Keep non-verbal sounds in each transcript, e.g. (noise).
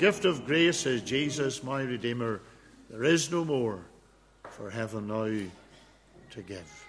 gift of grace is Jesus, my Redeemer. There is no more for heaven now to give.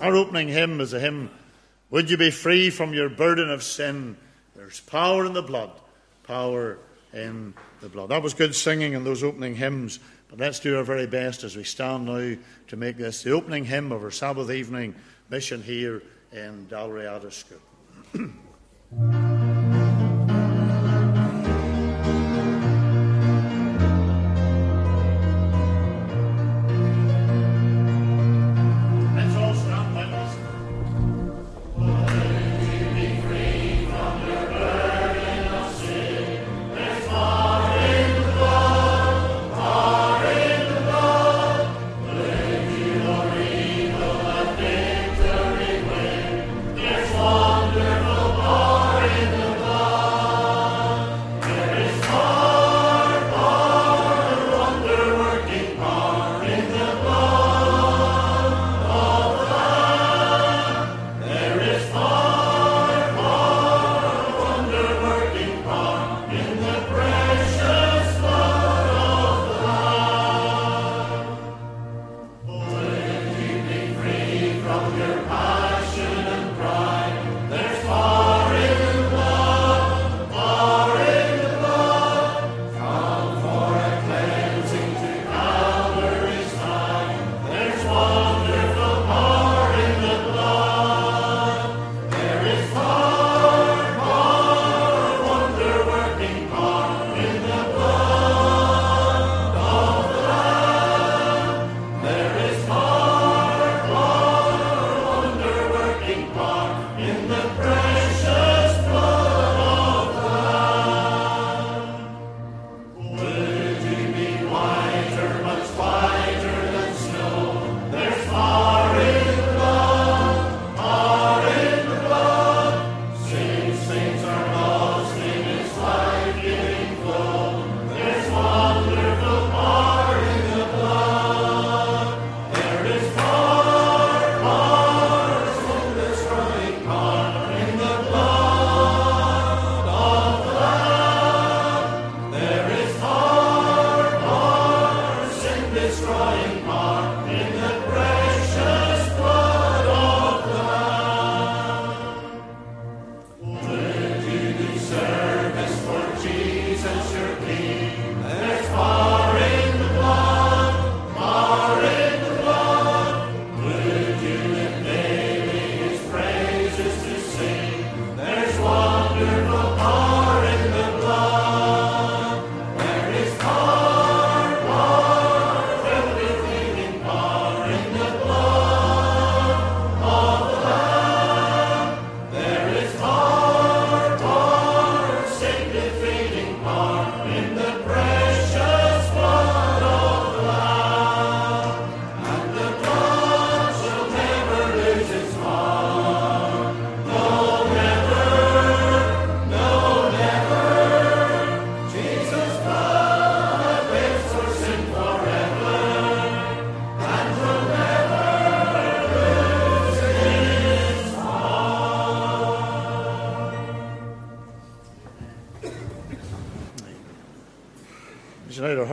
Our opening hymn is a hymn, Would you be free from your burden of sin? There's power in the blood, power in the blood. That was good singing in those opening hymns, but let's do our very best as we stand now to make this the opening hymn of our Sabbath evening mission here in Dalriada School. (clears throat)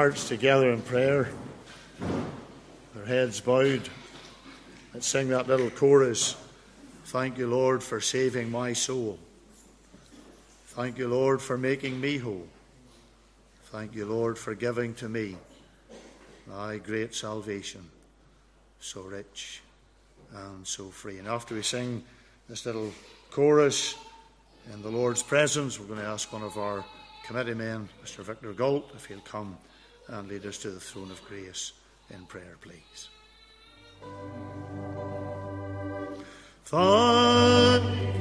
hearts together in prayer, their heads bowed. Let's sing that little chorus. Thank you, Lord, for saving my soul. Thank you, Lord, for making me whole. Thank you, Lord, for giving to me thy great salvation, so rich and so free. And after we sing this little chorus in the Lord's presence, we're going to ask one of our committee men, Mr. Victor Galt, if he'll come and lead us to the throne of grace in prayer, please. Thank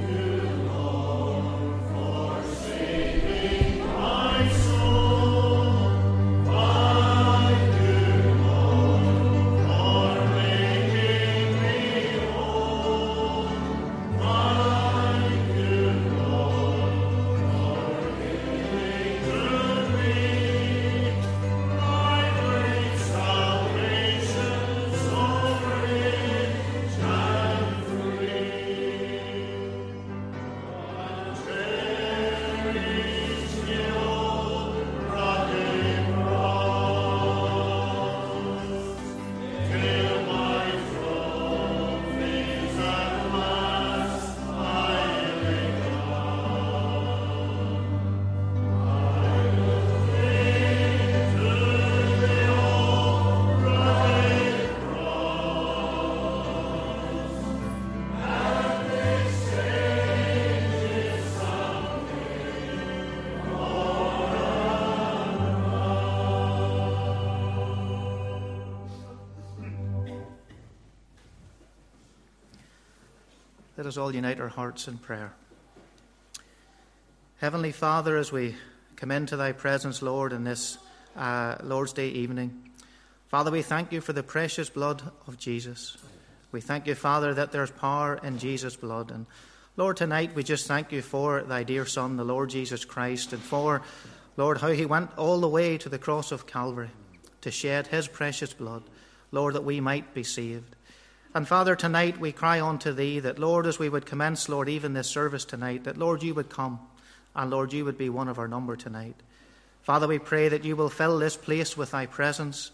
Let us all unite our hearts in prayer. Heavenly Father, as we come into thy presence, Lord, in this uh, Lord's Day evening, Father, we thank you for the precious blood of Jesus. We thank you, Father, that there's power in Jesus' blood. And Lord, tonight we just thank you for thy dear Son, the Lord Jesus Christ, and for, Lord, how he went all the way to the cross of Calvary to shed his precious blood, Lord, that we might be saved. And Father, tonight we cry unto Thee that, Lord, as we would commence, Lord, even this service tonight, that, Lord, you would come and, Lord, you would be one of our number tonight. Father, we pray that you will fill this place with Thy presence.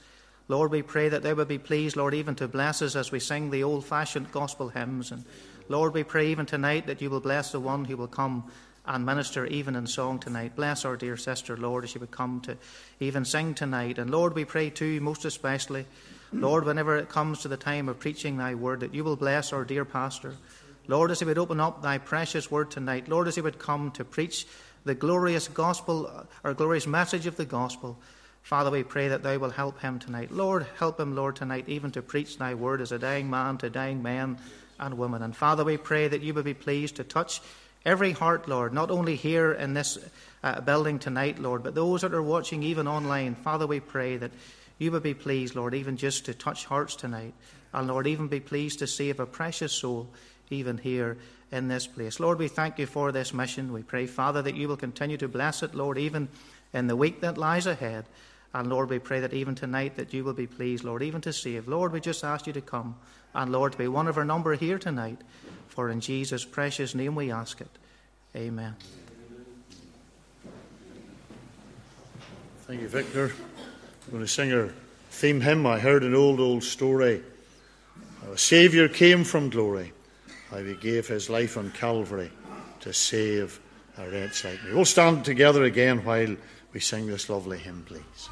Lord, we pray that they would be pleased, Lord, even to bless us as we sing the old fashioned gospel hymns. And Lord, we pray even tonight that you will bless the one who will come and minister even in song tonight. Bless our dear sister, Lord, as she would come to even sing tonight. And Lord, we pray too, most especially, Lord, whenever it comes to the time of preaching thy word, that you will bless our dear pastor. Lord, as he would open up thy precious word tonight, Lord, as he would come to preach the glorious gospel, or glorious message of the gospel, Father, we pray that thou will help him tonight. Lord, help him, Lord, tonight, even to preach thy word as a dying man to dying men and women. And Father, we pray that you would be pleased to touch every heart, Lord, not only here in this uh, building tonight, Lord, but those that are watching even online. Father, we pray that you would be pleased, Lord, even just to touch hearts tonight. And Lord, even be pleased to save a precious soul even here in this place. Lord, we thank you for this mission. We pray, Father, that you will continue to bless it, Lord, even in the week that lies ahead. And Lord, we pray that even tonight that you will be pleased, Lord, even to save. Lord, we just ask you to come. And Lord, to be one of our number here tonight. For in Jesus' precious name we ask it. Amen. Thank you, Victor. Going to sing our theme hymn. I heard an old, old story. A Saviour came from glory. How he gave his life on Calvary to save a wretch like me. We'll stand together again while we sing this lovely hymn, please.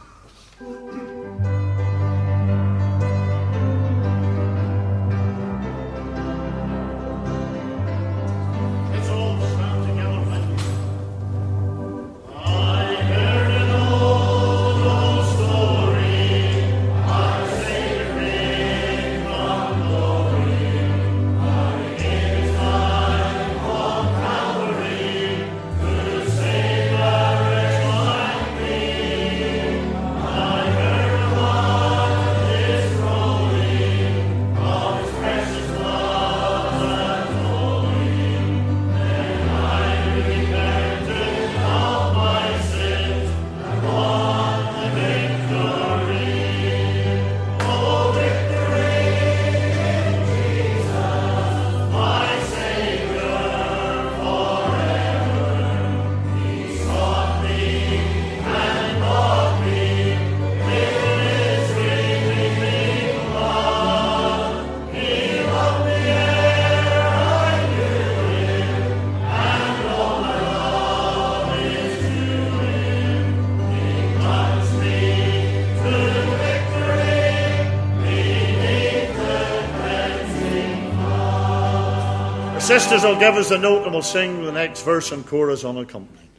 Sisters will give us a note and we'll sing the next verse and chorus unaccompanied.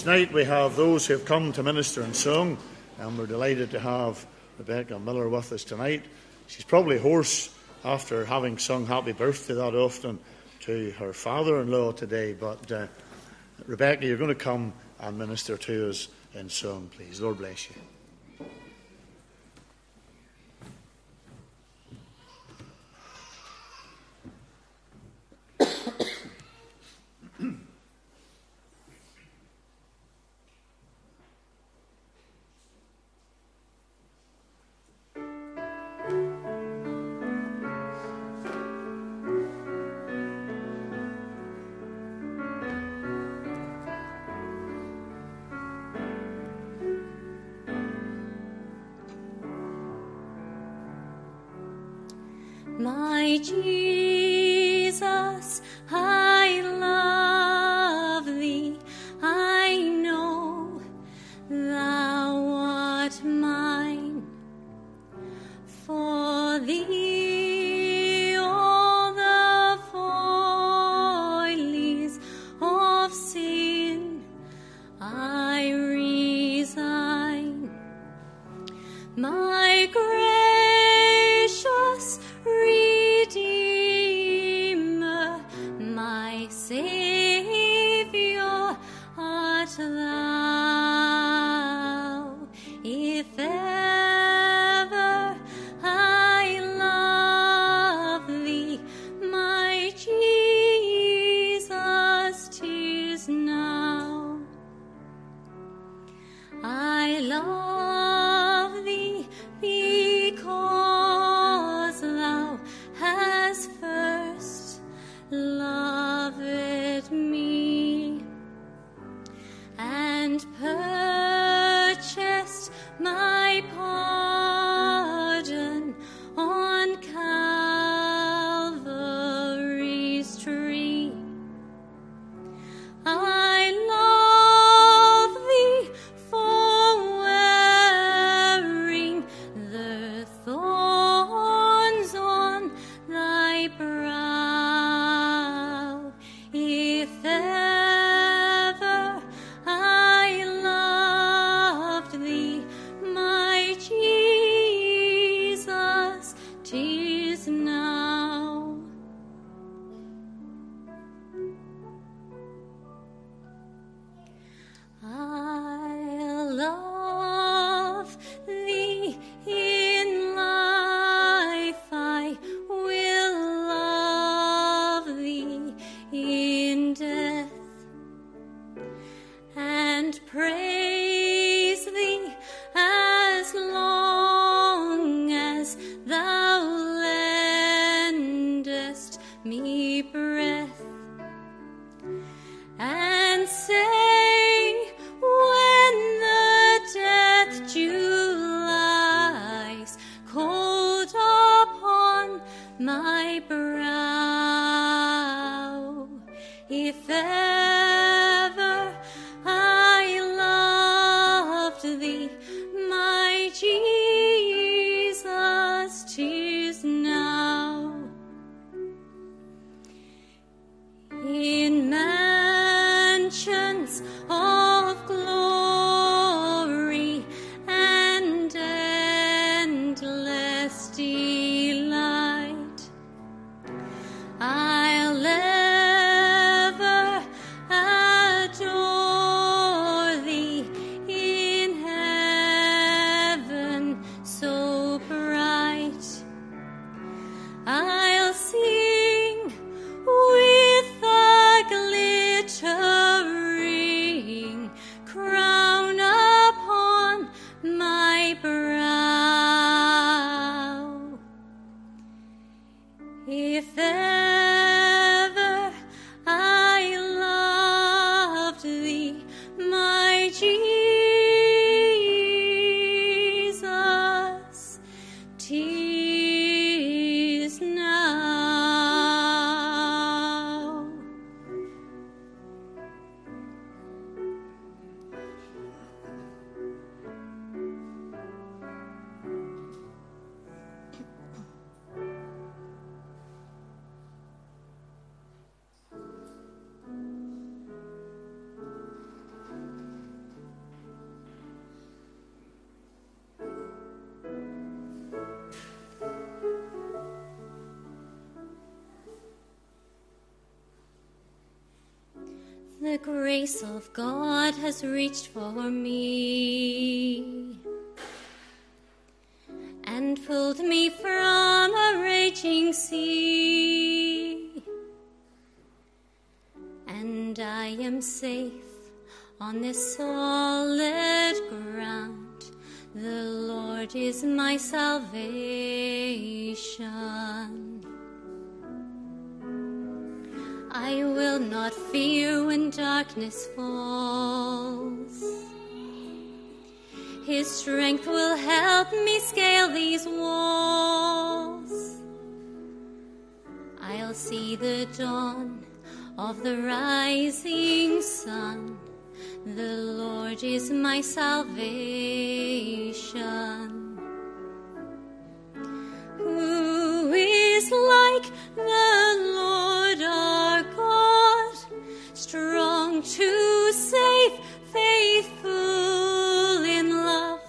Each night we have those who have come to minister and sung, and we're delighted to have Rebecca Miller with us tonight. She's probably hoarse after having sung happy birthday that often to her father in law today, but uh, Rebecca, you're going to come and minister to us in song, please. Lord bless you. (coughs) (coughs) grace of God has reached for me and pulled me from a raging sea. And I am safe on this solid ground. The Lord is my salvation. I will not fear when darkness falls. His strength will help me scale these walls. I'll see the dawn of the rising sun. The Lord is my salvation. Who is like the Lord strong to save, faithful in love?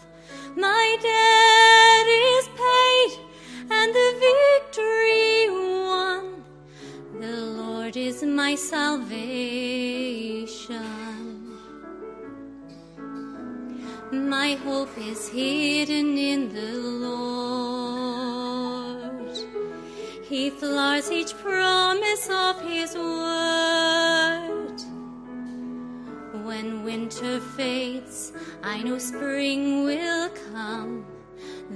My debt is paid and the victory won. The Lord is my salvation. My hope is hidden in the Lord. He floods each promise of His word. When winter fades, I know spring will come.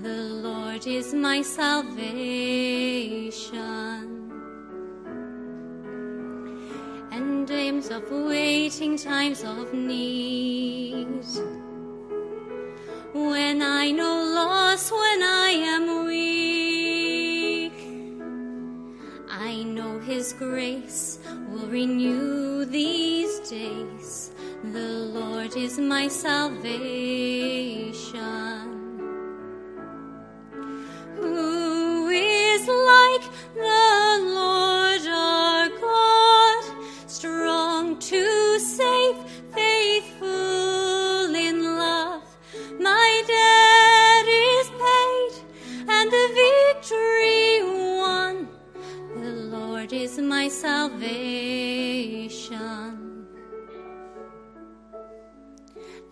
The Lord is my salvation. And times of waiting, times of need. When I know loss, when I am weak, His grace will renew these days. The Lord is my salvation. Who is like the Lord my salvation.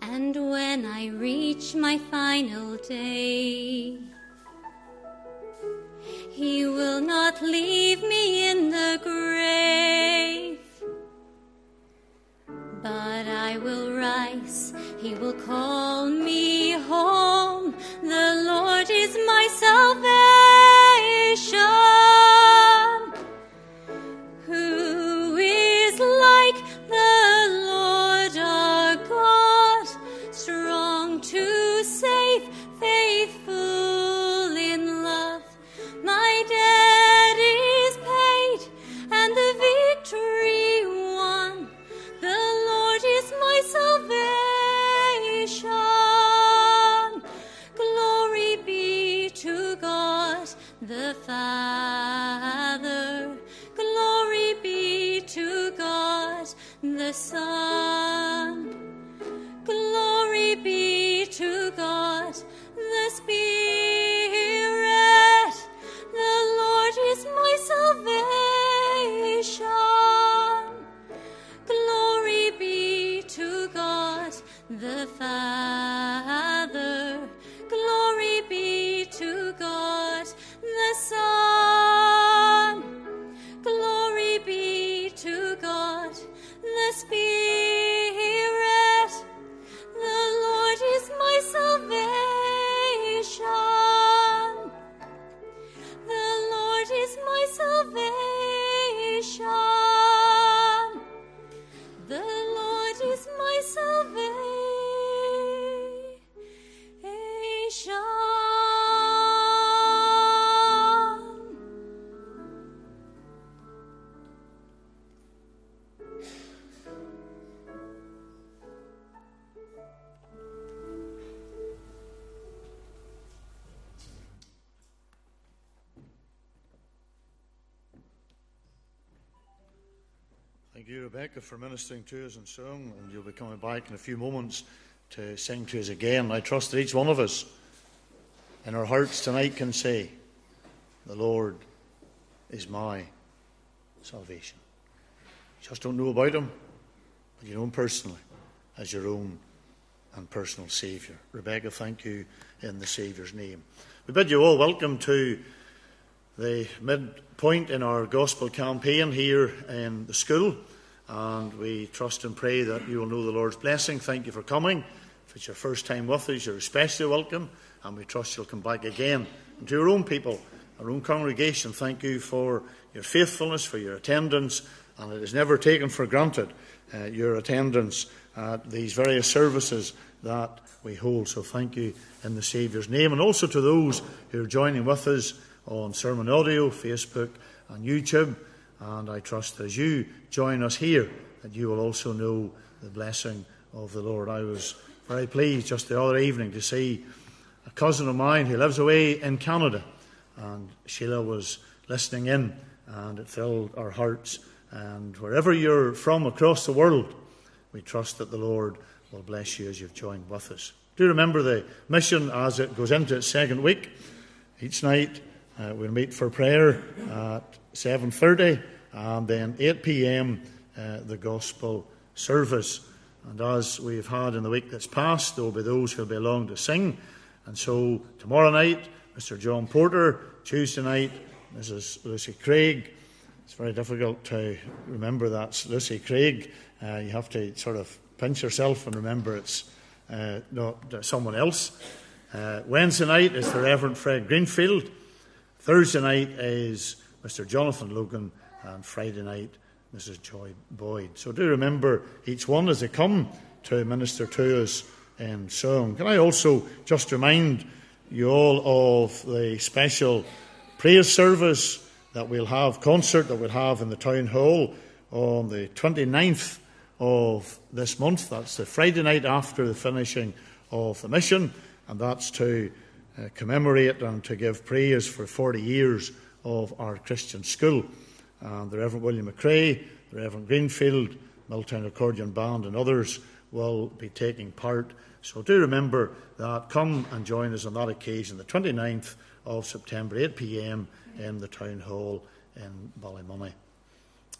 And when I reach my final day. He will not leave me in the grave, but I will rise. He will call me home. The Lord is my salvation. Thank you, Rebecca, for ministering to us in song, and you'll be coming back in a few moments to sing to us again. I trust that each one of us in our hearts tonight can say, The Lord is my salvation. You just don't know about Him, but you know Him personally as your own and personal Saviour. Rebecca, thank you in the Saviour's name. We bid you all welcome to the midpoint in our gospel campaign here in the school. And we trust and pray that you will know the Lord's blessing. Thank you for coming. If it's your first time with us, you're especially welcome. And we trust you'll come back again. And to your own people, our own congregation, thank you for your faithfulness, for your attendance. And it is never taken for granted uh, your attendance at these various services that we hold. So thank you in the Saviour's name. And also to those who are joining with us on Sermon Audio, Facebook, and YouTube. And I trust as you join us here that you will also know the blessing of the Lord. I was very pleased just the other evening to see a cousin of mine who lives away in Canada. And Sheila was listening in, and it filled our hearts. And wherever you're from across the world, we trust that the Lord will bless you as you've joined with us. Do remember the mission as it goes into its second week. Each night uh, we'll meet for prayer at 7.30 and then 8 p.m. Uh, the gospel service. And as we've had in the week that's passed, there will be those who'll be along to sing. And so tomorrow night, Mr. John Porter. Tuesday night, Mrs. Lucy Craig. It's very difficult to remember that's Lucy Craig. Uh, you have to sort of pinch yourself and remember it's uh, not someone else. Uh, Wednesday night is the Reverend Fred Greenfield. Thursday night is Mr. Jonathan Logan, and Friday night, Mrs. Joy Boyd. So do remember each one as they come to minister to us in song. Can I also just remind you all of the special praise service that we'll have, concert that we'll have in the town hall on the 29th of this month. That's the Friday night after the finishing of the mission, and that's to uh, commemorate and to give praise for 40 years of our Christian school. And the Reverend William McCrea, the Reverend Greenfield, Milltown Accordion Band, and others will be taking part. So do remember that. Come and join us on that occasion, the 29th of September, 8 pm, in the Town Hall in Ballymoney.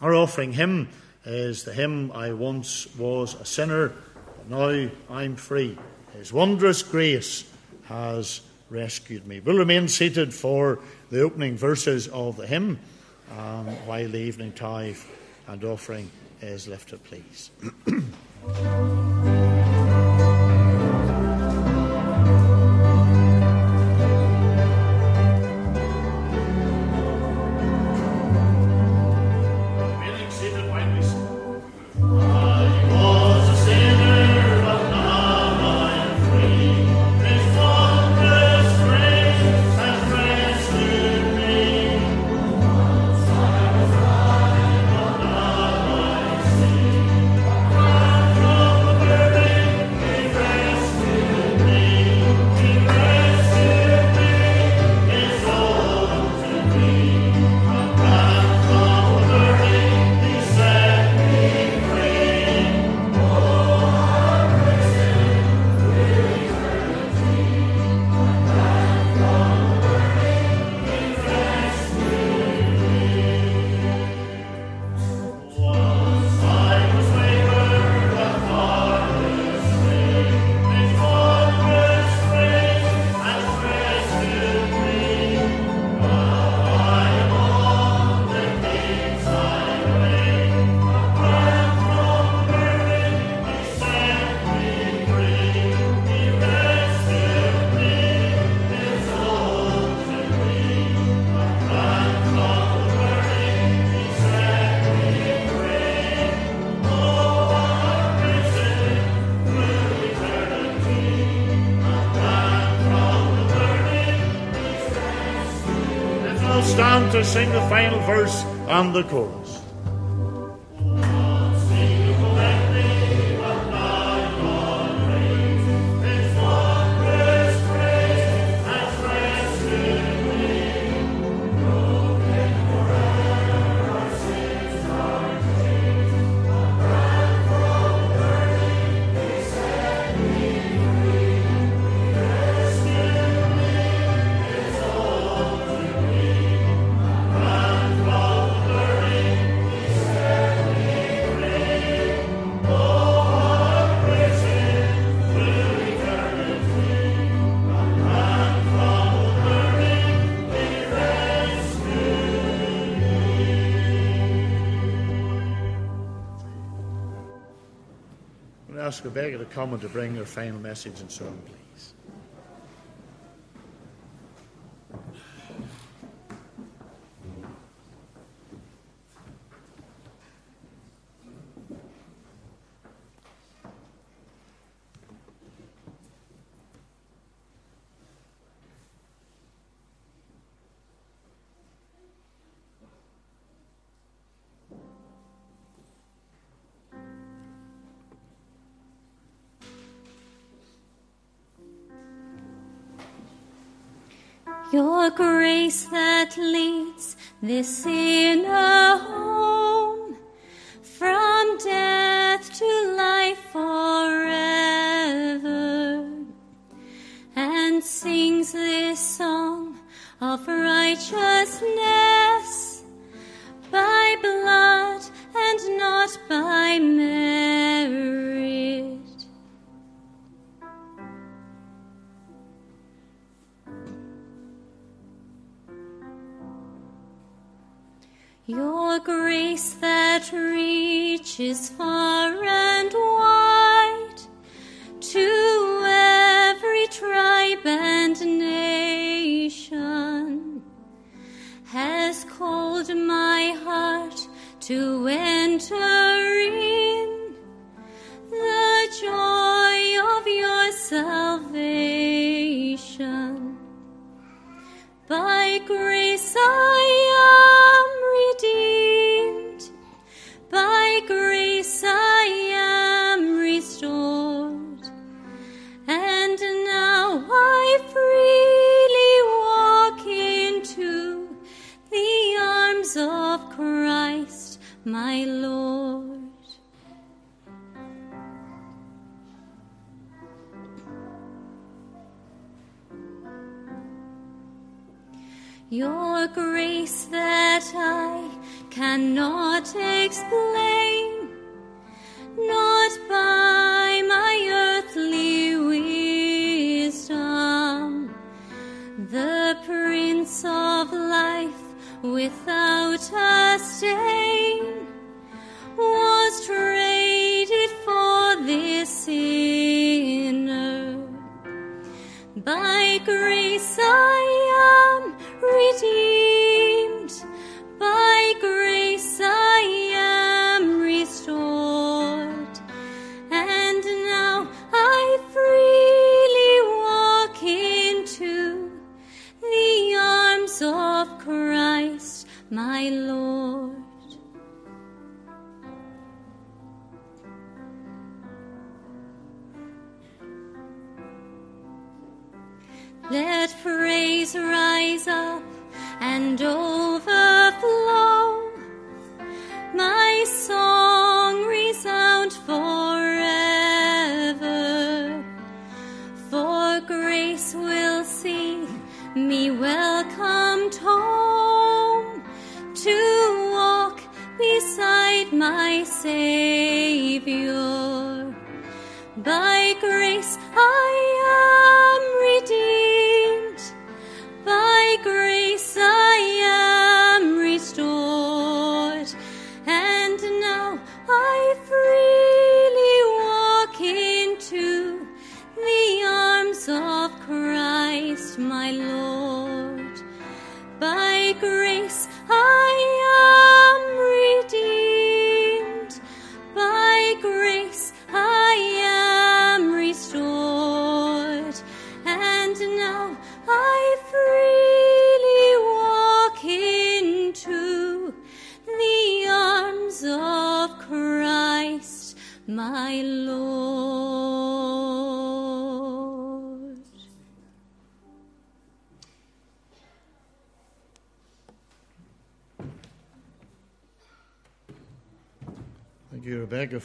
Our offering hymn is the hymn I Once Was a Sinner, but Now I'm Free. His wondrous grace has rescued me. We'll remain seated for the opening verses of the hymn um, while the evening tithe and offering is lifted, please. (clears throat) to sing the final verse on the chorus. ask Rebecca to come and to bring her final message and so on. your grace that leads this sinner home. Of Christ, my Lord.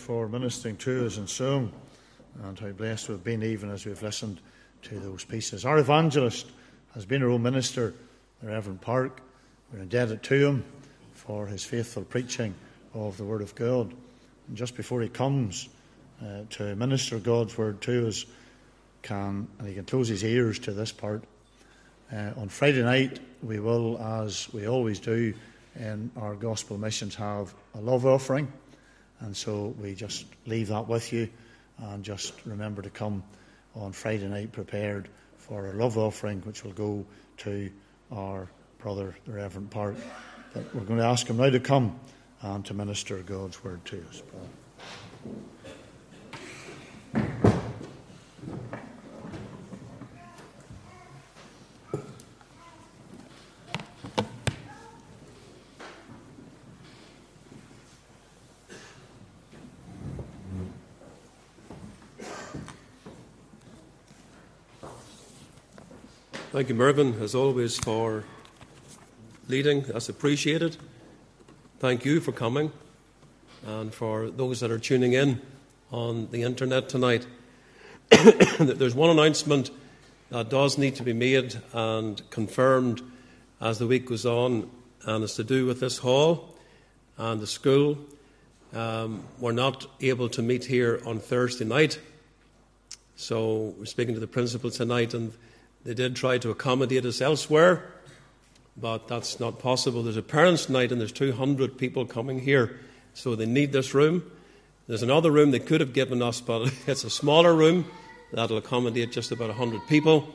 For ministering to us in song and how blessed we've been even as we've listened to those pieces. Our evangelist has been our own minister, the Reverend Park. We're indebted to him for his faithful preaching of the Word of God. And just before he comes uh, to minister God's Word to us, can and he can close his ears to this part. Uh, on Friday night, we will, as we always do in our gospel missions, have a love offering. And so we just leave that with you and just remember to come on Friday night prepared for a love offering which will go to our brother, the Reverend Park. But we're going to ask him now to come and to minister God's word to us. Thank you, Mervyn, as always, for leading. That's appreciated. Thank you for coming and for those that are tuning in on the internet tonight. (coughs) There's one announcement that does need to be made and confirmed as the week goes on, and it's to do with this hall and the school. Um, we're not able to meet here on Thursday night, so we're speaking to the principal tonight, and they did try to accommodate us elsewhere, but that's not possible. There's a parents' night, and there's 200 people coming here, so they need this room. There's another room they could have given us, but (laughs) it's a smaller room that'll accommodate just about 100 people.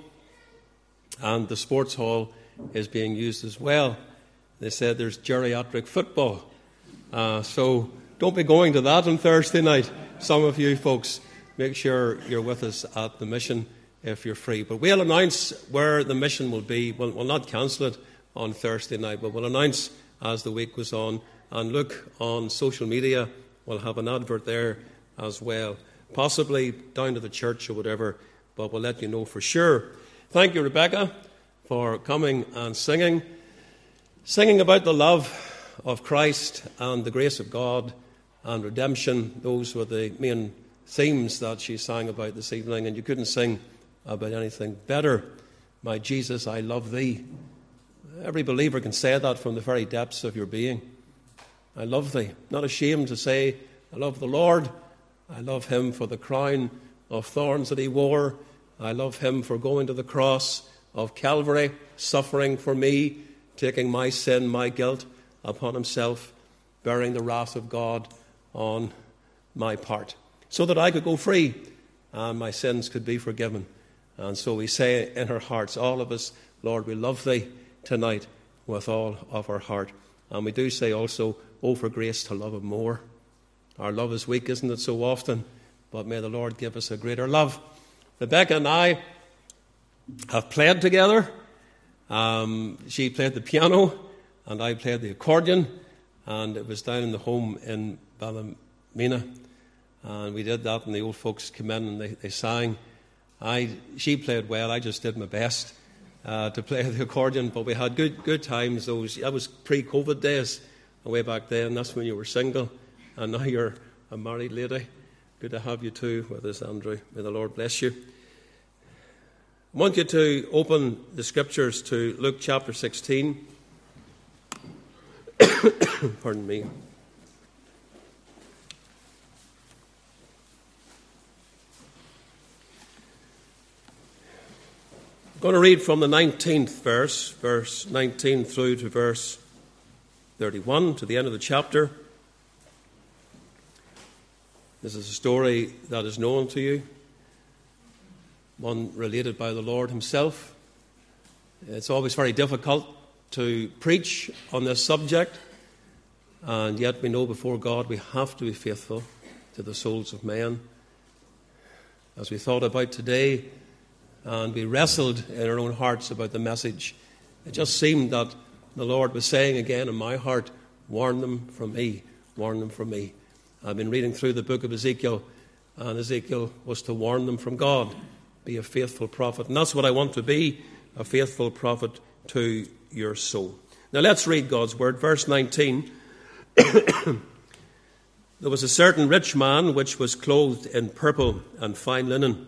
And the sports hall is being used as well. They said there's geriatric football. Uh, so don't be going to that on Thursday night. Some of you folks, make sure you're with us at the mission if you're free. But we'll announce where the mission will be. We'll, we'll not cancel it on Thursday night, but we'll announce as the week goes on. And look on social media, we'll have an advert there as well. Possibly down to the church or whatever, but we'll let you know for sure. Thank you, Rebecca, for coming and singing. Singing about the love of Christ and the grace of God and redemption. Those were the main themes that she sang about this evening, and you couldn't sing about anything better. My Jesus, I love thee. Every believer can say that from the very depths of your being. I love thee. Not ashamed to say, I love the Lord. I love him for the crown of thorns that he wore. I love him for going to the cross of Calvary, suffering for me, taking my sin, my guilt upon himself, bearing the wrath of God on my part, so that I could go free and my sins could be forgiven. And so we say in our hearts, all of us, Lord, we love thee tonight with all of our heart. And we do say also, oh, for grace to love him more. Our love is weak, isn't it, so often? But may the Lord give us a greater love. Rebecca and I have played together. Um, she played the piano, and I played the accordion. And it was down in the home in Ballymena. And we did that, and the old folks came in and they, they sang. I, she played well, I just did my best uh, to play (laughs) the accordion, but we had good, good times. Those, that was pre COVID days, way back then. That's when you were single, and now you're a married lady. Good to have you too with us, Andrew. May the Lord bless you. I want you to open the scriptures to Luke chapter 16. (coughs) Pardon me. Going to read from the 19th verse, verse 19 through to verse 31, to the end of the chapter. This is a story that is known to you, one related by the Lord Himself. It's always very difficult to preach on this subject, and yet we know before God we have to be faithful to the souls of men. As we thought about today, and we wrestled in our own hearts about the message. It just seemed that the Lord was saying again in my heart, Warn them from me, warn them from me. I've been reading through the book of Ezekiel, and Ezekiel was to warn them from God, be a faithful prophet. And that's what I want to be a faithful prophet to your soul. Now let's read God's word. Verse 19. (coughs) there was a certain rich man which was clothed in purple and fine linen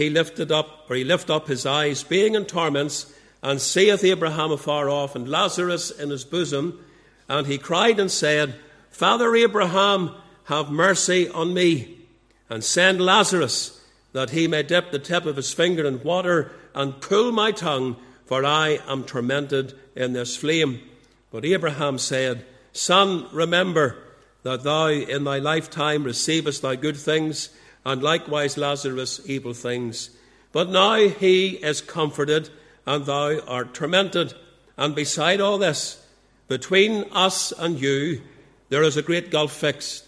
he lifted up, or he lifted up his eyes, being in torments, and seeth Abraham afar off, and Lazarus in his bosom. And he cried and said, Father Abraham, have mercy on me, and send Lazarus, that he may dip the tip of his finger in water and cool my tongue, for I am tormented in this flame. But Abraham said, Son, remember that thou in thy lifetime receivest thy good things and likewise Lazarus evil things. But now he is comforted, and thou art tormented. And beside all this, between us and you, there is a great gulf fixed,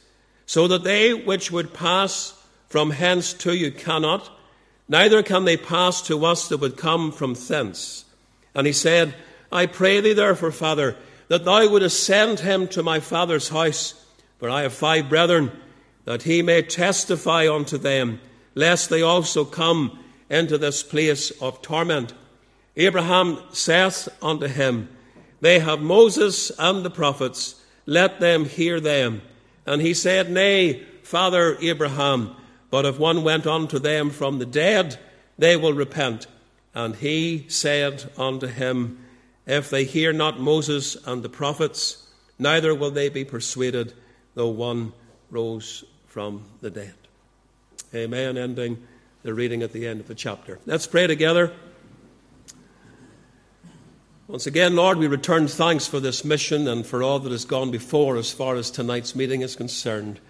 so that they which would pass from hence to you cannot, neither can they pass to us that would come from thence. And he said, I pray thee therefore, Father, that thou wouldest send him to my father's house, for I have five brethren that he may testify unto them, lest they also come into this place of torment. Abraham saith unto him, They have Moses and the prophets, let them hear them. And he said, Nay, Father Abraham, but if one went unto them from the dead, they will repent. And he said unto him, If they hear not Moses and the prophets, neither will they be persuaded, though one rose from the dead. Amen. Ending the reading at the end of the chapter. Let's pray together. Once again, Lord, we return thanks for this mission and for all that has gone before as far as tonight's meeting is concerned.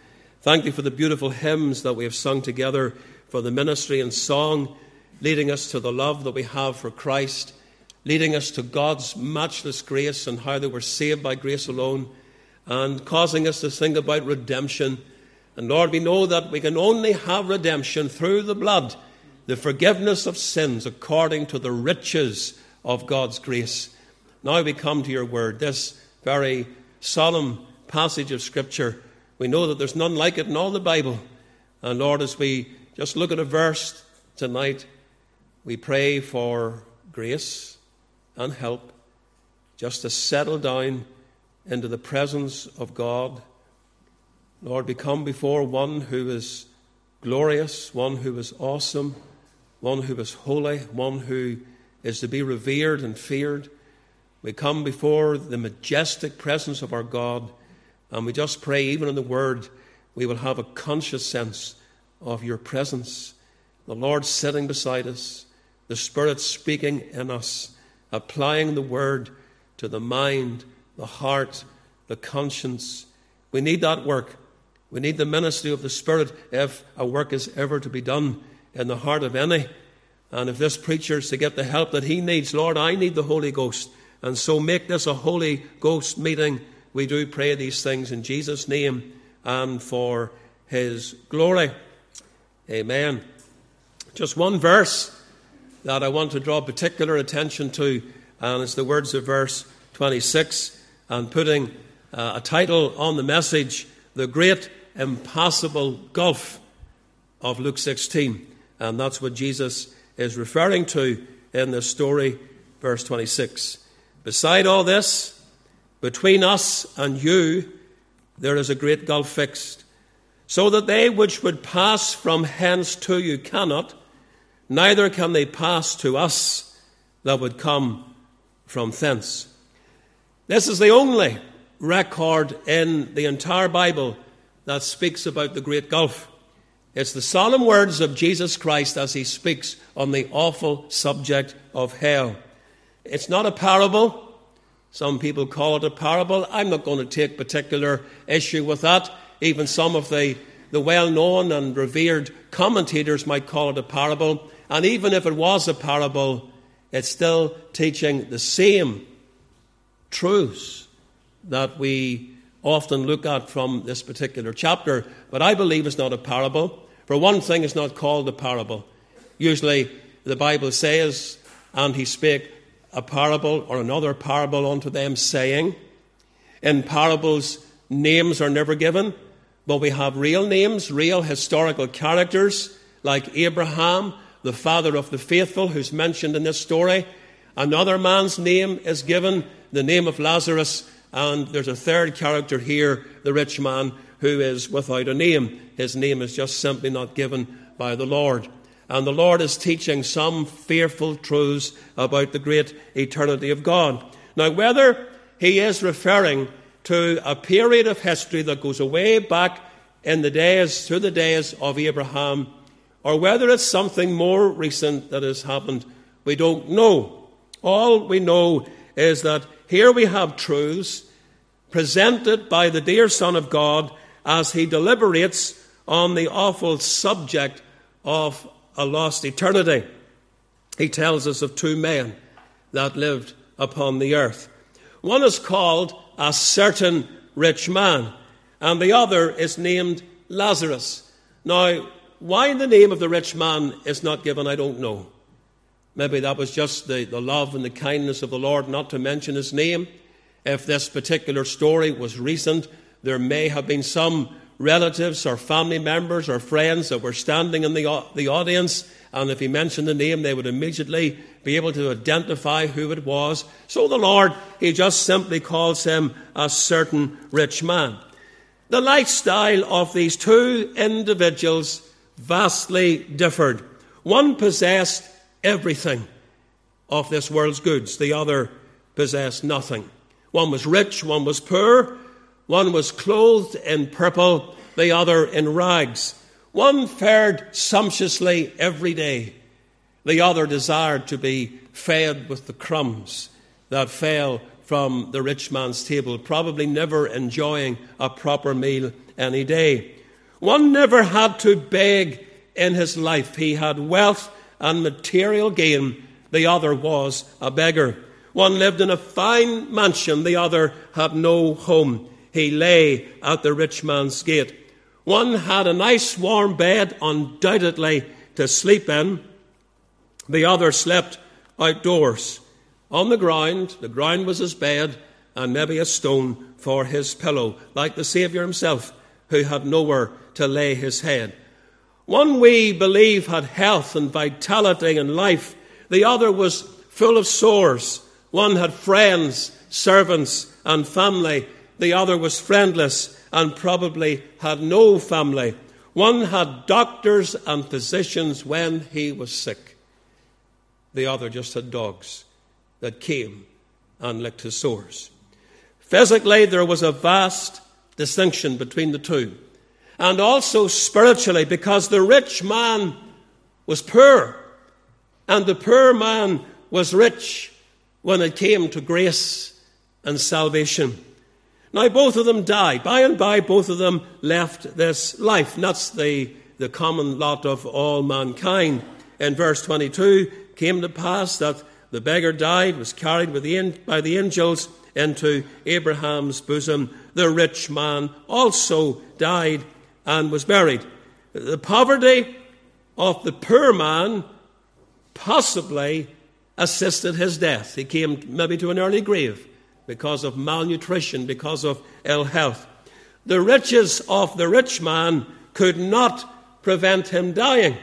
Thank you for the beautiful hymns that we have sung together, for the ministry and song, leading us to the love that we have for Christ, leading us to God's matchless grace and how they were saved by grace alone, and causing us to think about redemption and Lord, we know that we can only have redemption through the blood, the forgiveness of sins according to the riches of God's grace. Now we come to your word, this very solemn passage of Scripture. We know that there's none like it in all the Bible. And Lord, as we just look at a verse tonight, we pray for grace and help just to settle down into the presence of God Lord, we come before one who is glorious, one who is awesome, one who is holy, one who is to be revered and feared. We come before the majestic presence of our God, and we just pray, even in the Word, we will have a conscious sense of your presence. The Lord sitting beside us, the Spirit speaking in us, applying the Word to the mind, the heart, the conscience. We need that work. We need the ministry of the Spirit if a work is ever to be done in the heart of any. And if this preacher is to get the help that he needs, Lord, I need the Holy Ghost. And so make this a Holy Ghost meeting. We do pray these things in Jesus' name and for his glory. Amen. Just one verse that I want to draw particular attention to, and it's the words of verse 26, and putting uh, a title on the message, The Great Impassable Gulf of Luke 16. And that's what Jesus is referring to in this story, verse 26. Beside all this, between us and you, there is a great gulf fixed, so that they which would pass from hence to you cannot, neither can they pass to us that would come from thence. This is the only record in the entire Bible that speaks about the great gulf. It's the solemn words of Jesus Christ as he speaks on the awful subject of hell. It's not a parable. Some people call it a parable. I'm not going to take particular issue with that. Even some of the, the well known and revered commentators might call it a parable. And even if it was a parable, it's still teaching the same truths that we often look at from this particular chapter. But I believe it's not a parable. For one thing, it's not called a parable. Usually, the Bible says, and he spake a parable or another parable unto them, saying, In parables, names are never given, but we have real names, real historical characters, like Abraham, the father of the faithful, who's mentioned in this story. Another man's name is given, the name of Lazarus, and there's a third character here, the rich man, who is without a name. His name is just simply not given by the Lord. And the Lord is teaching some fearful truths about the great eternity of God. Now, whether he is referring to a period of history that goes way back in the days, to the days of Abraham, or whether it's something more recent that has happened, we don't know. All we know is that here we have truths presented by the dear Son of God as he deliberates on the awful subject of a lost eternity. He tells us of two men that lived upon the earth. One is called a certain rich man, and the other is named Lazarus. Now, why the name of the rich man is not given, I don't know. Maybe that was just the, the love and the kindness of the Lord not to mention his name. If this particular story was recent, there may have been some relatives or family members or friends that were standing in the, the audience, and if he mentioned the name, they would immediately be able to identify who it was. So the Lord, he just simply calls him a certain rich man. The lifestyle of these two individuals vastly differed. One possessed everything of this world's goods, the other possessed nothing. One was rich, one was poor. One was clothed in purple, the other in rags. One fared sumptuously every day, the other desired to be fed with the crumbs that fell from the rich man's table, probably never enjoying a proper meal any day. One never had to beg in his life. He had wealth and material gain. The other was a beggar. One lived in a fine mansion, the other had no home he lay at the rich man's gate. One had a nice warm bed, undoubtedly to sleep in. The other slept outdoors on the ground. The ground was his bed, and maybe a stone for his pillow, like the Saviour himself, who had nowhere to lay his head. One we believe had health and vitality and life. The other was full of sores. One had friends, servants, and family the other was friendless and probably had no family. One had doctors and physicians when he was sick. The other just had dogs that came and licked his sores. Physically, there was a vast distinction between the two. And also spiritually, because the rich man was poor and the poor man was rich when it came to grace and salvation. Now, both of them died. By and by, both of them left this life. And that's the, the common lot of all mankind. In verse 22, came to pass that the beggar died, was carried the, by the angels into Abraham's bosom. The rich man also died and was buried. The poverty of the poor man possibly assisted his death. He came maybe to an early grave because of malnutrition, because of ill health. The riches of the rich man could not prevent him dying.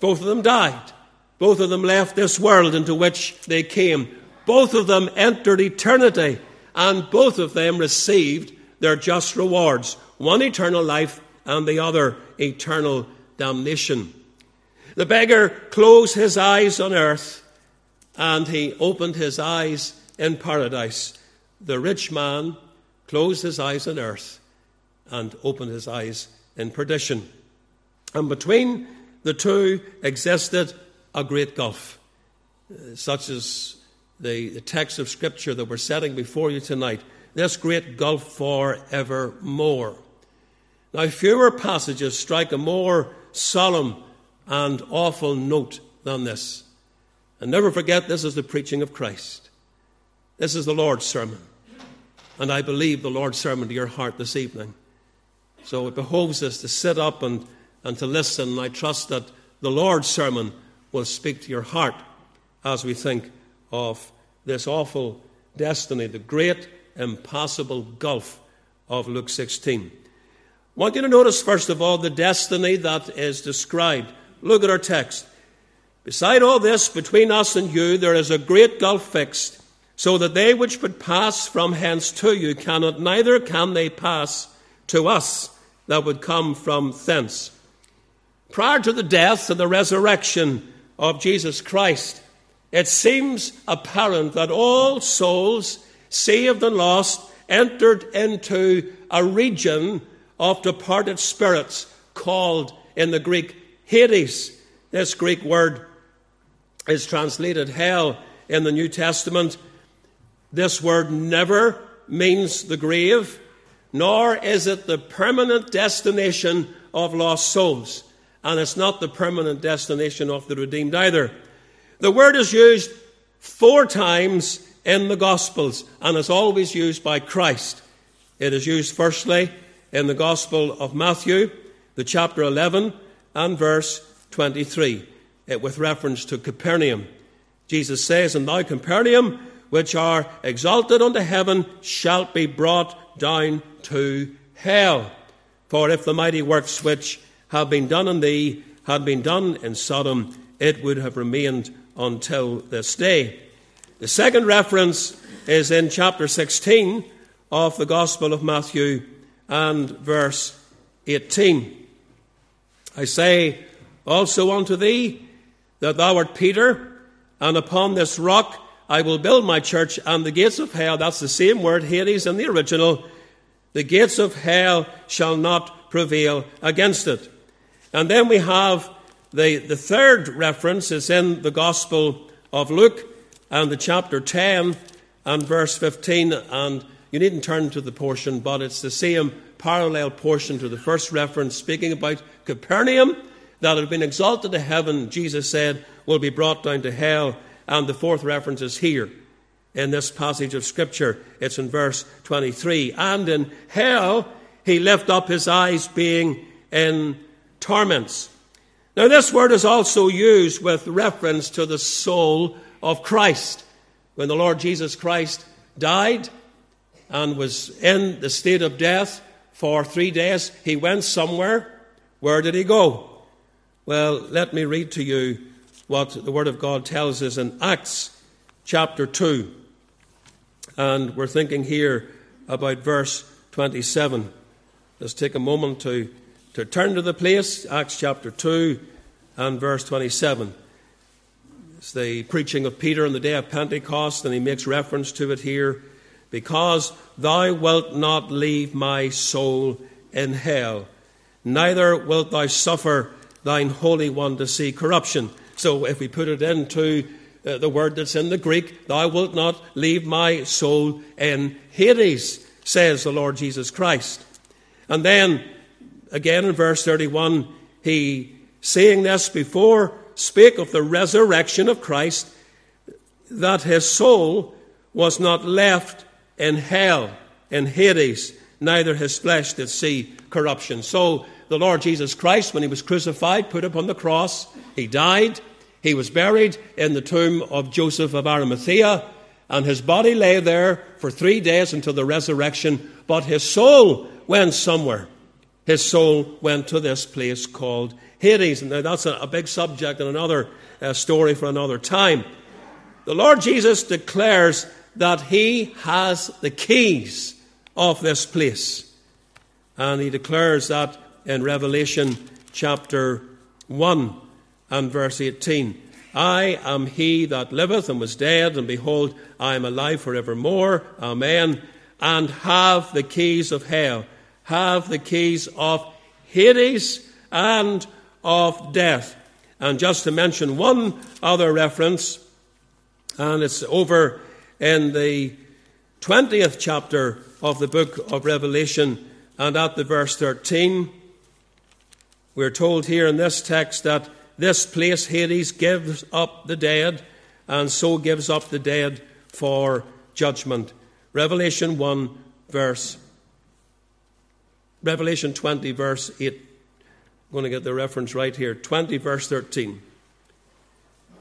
Both of them died. Both of them left this world into which they came. Both of them entered eternity, and both of them received their just rewards one eternal life, and the other eternal damnation. The beggar closed his eyes on earth, and he opened his eyes in paradise. The rich man closed his eyes on earth and opened his eyes in perdition. And between the two existed a great gulf, uh, such as the, the text of Scripture that we're setting before you tonight. This great gulf for evermore. Now, fewer passages strike a more solemn and awful note than this. And never forget, this is the preaching of Christ. This is the Lord's sermon. And I believe the Lord's sermon to your heart this evening. So it behoves us to sit up and, and to listen. And I trust that the Lord's sermon will speak to your heart as we think of this awful destiny, the great impassable gulf of Luke 16. Want you to notice, first of all, the destiny that is described. Look at our text. Beside all this, between us and you, there is a great gulf fixed, so that they which would pass from hence to you cannot, neither can they pass to us that would come from thence. Prior to the death and the resurrection of Jesus Christ, it seems apparent that all souls, saved and lost, entered into a region of departed spirits called in the Greek Hades. This Greek word is translated hell in the New Testament. This word never means the grave, nor is it the permanent destination of lost souls and it's not the permanent destination of the redeemed either. The word is used four times in the Gospels and is always used by Christ. It is used firstly in the Gospel of Matthew, the chapter 11 and verse 23, it, with reference to Capernaum. Jesus says, And thou, Capernaum, which are exalted unto heaven, shalt be brought down to hell. For if the mighty works which have been done in thee had been done in Sodom, it would have remained until this day. The second reference is in chapter 16 of the Gospel of Matthew and verse 18. I say also unto thee that thou art Peter, and upon this rock I will build my church, and the gates of hell, that's the same word, Hades in the original, the gates of hell shall not prevail against it. And then we have the, the third reference is in the Gospel of Luke and the chapter 10 and verse 15. And you needn't turn to the portion, but it's the same parallel portion to the first reference, speaking about Capernaum that had been exalted to heaven, Jesus said, will be brought down to hell. And the fourth reference is here in this passage of Scripture. It's in verse 23. And in hell he lift up his eyes, being in torments. Now, this word is also used with reference to the soul of Christ. When the Lord Jesus Christ died and was in the state of death for three days, he went somewhere. Where did he go? Well, let me read to you what the Word of God tells us in Acts chapter 2. And we're thinking here about verse 27. Let's take a moment to to turn to the place, Acts chapter 2 and verse 27. It's the preaching of Peter on the day of Pentecost, and he makes reference to it here. Because thou wilt not leave my soul in hell, neither wilt thou suffer thine Holy One to see corruption. So, if we put it into uh, the word that's in the Greek, thou wilt not leave my soul in Hades, says the Lord Jesus Christ. And then, again in verse 31, he, saying this before, spake of the resurrection of Christ, that his soul was not left in hell, in Hades, neither his flesh did see corruption. So the Lord Jesus Christ, when he was crucified, put upon the cross, he died, he was buried in the tomb of Joseph of Arimathea, and his body lay there for three days until the resurrection, but his soul went somewhere. His soul went to this place called Hades. And that's a, a big subject and another uh, story for another time. The Lord Jesus declares that he has the keys of this place. And he declares that in Revelation chapter 1 and verse 18. I am he that liveth and was dead, and behold, I am alive forevermore. Amen. And have the keys of hell, have the keys of Hades and of death. And just to mention one other reference, and it's over in the 20th chapter of the book of Revelation and at the verse 13. We're told here in this text that this place, Hades, gives up the dead and so gives up the dead for judgment. Revelation 1, verse Revelation 20, verse 8. I'm going to get the reference right here. 20, verse 13.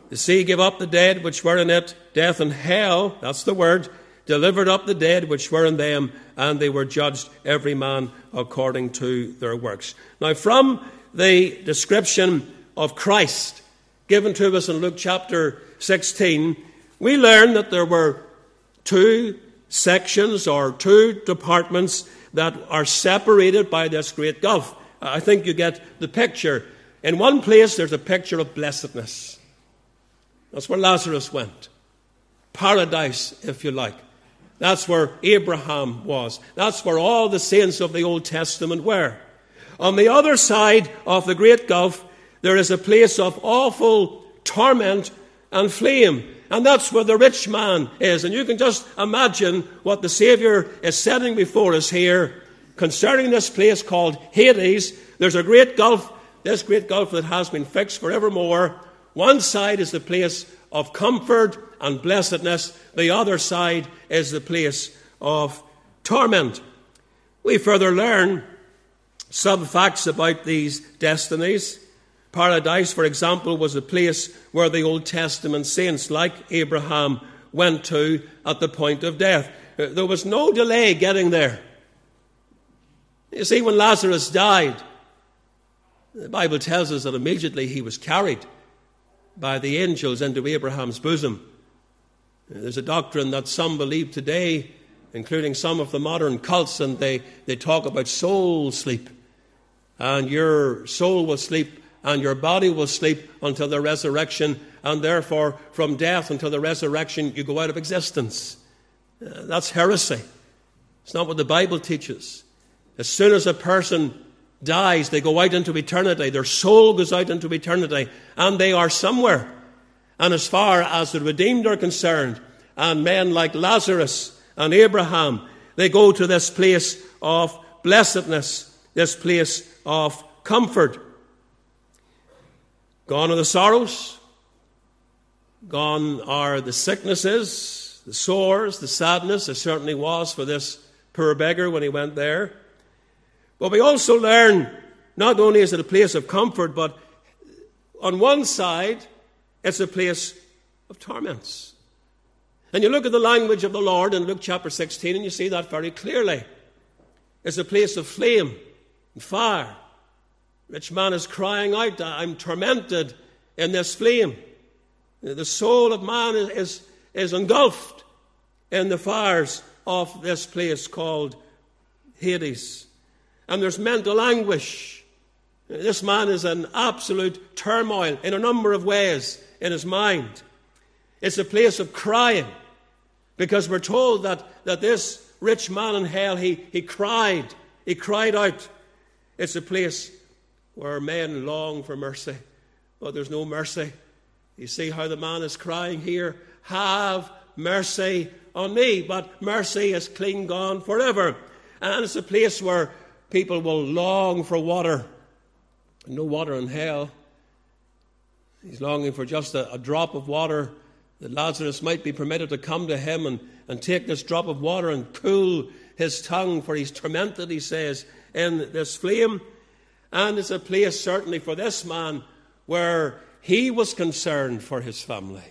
The sea gave up the dead which were in it, death and hell, that's the word, delivered up the dead which were in them, and they were judged every man according to their works. Now, from the description of Christ given to us in Luke chapter 16, we learn that there were two sections or two departments that are separated by this great gulf. I think you get the picture. In one place, there's a picture of blessedness. That's where Lazarus went. Paradise, if you like. That's where Abraham was. That's where all the saints of the Old Testament were. On the other side of the great gulf, there is a place of awful torment and flame. And that's where the rich man is. And you can just imagine what the Savior is setting before us here concerning this place called Hades. There's a great gulf, this great gulf that has been fixed forevermore. One side is the place of comfort and blessedness, the other side is the place of torment. We further learn some facts about these destinies. Paradise, for example, was a place where the Old Testament saints, like Abraham, went to at the point of death. There was no delay getting there. You see, when Lazarus died, the Bible tells us that immediately he was carried by the angels into Abraham's bosom. There's a doctrine that some believe today, including some of the modern cults, and they, they talk about soul sleep. And your soul will sleep and your body will sleep until the resurrection, and therefore, from death until the resurrection, you go out of existence. Uh, that's heresy. It's not what the Bible teaches. As soon as a person dies, they go out into eternity. Their soul goes out into eternity, and they are somewhere. And as far as the redeemed are concerned, and men like Lazarus and Abraham, they go to this place of blessedness, this place of comfort. Gone are the sorrows, gone are the sicknesses, the sores, the sadness. It certainly was for this poor beggar when he went there. But we also learn not only is it a place of comfort, but on one side, it's a place of torments. And you look at the language of the Lord in Luke chapter 16, and you see that very clearly. It's a place of flame and fire. Rich man is crying out, I'm tormented in this flame. The soul of man is, is, is engulfed in the fires of this place called Hades and there's mental anguish. This man is in absolute turmoil in a number of ways. in his mind. It's a place of crying because we're told that, that this rich man in hell, he, he cried. He cried out. It's a place where men long for mercy, but there's no mercy. You see how the man is crying here? Have mercy on me. But mercy is clean gone forever. And it's a place where people will long for water. No water in hell. He's longing for just a, a drop of water that Lazarus might be permitted to come to him and, and take this drop of water and cool his tongue, for he's tormented, he says, in this flame. And it's a place, certainly, for this man where he was concerned for his family.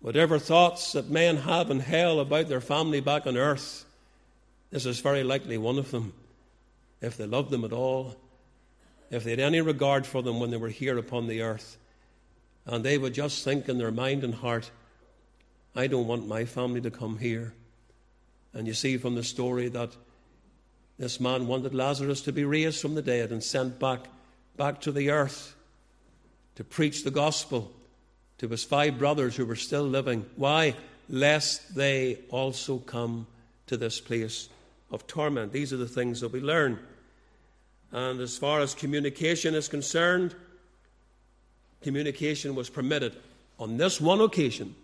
Whatever thoughts that men have in hell about their family back on earth, this is very likely one of them, if they loved them at all, if they had any regard for them when they were here upon the earth. And they would just think in their mind and heart, I don't want my family to come here. And you see from the story that this man wanted Lazarus to be raised from the dead and sent back, back to the earth to preach the gospel to his five brothers who were still living. Why? Lest they also come to this place of torment. These are the things that we learn. And as far as communication is concerned, communication was permitted on this one occasion.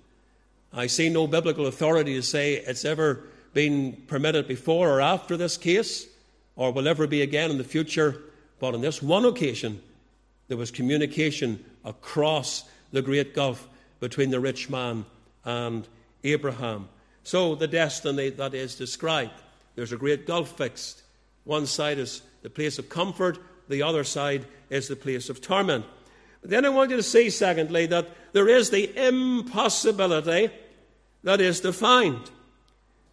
I see no biblical authority to say it's ever been permitted before or after this case, or will ever be again in the future. But on this one occasion, there was communication across the great gulf between the rich man and Abraham. So, the destiny that is described there's a great gulf fixed. One side is the place of comfort, the other side is the place of torment. But then I want you to see, secondly, that there is the impossibility that is defined.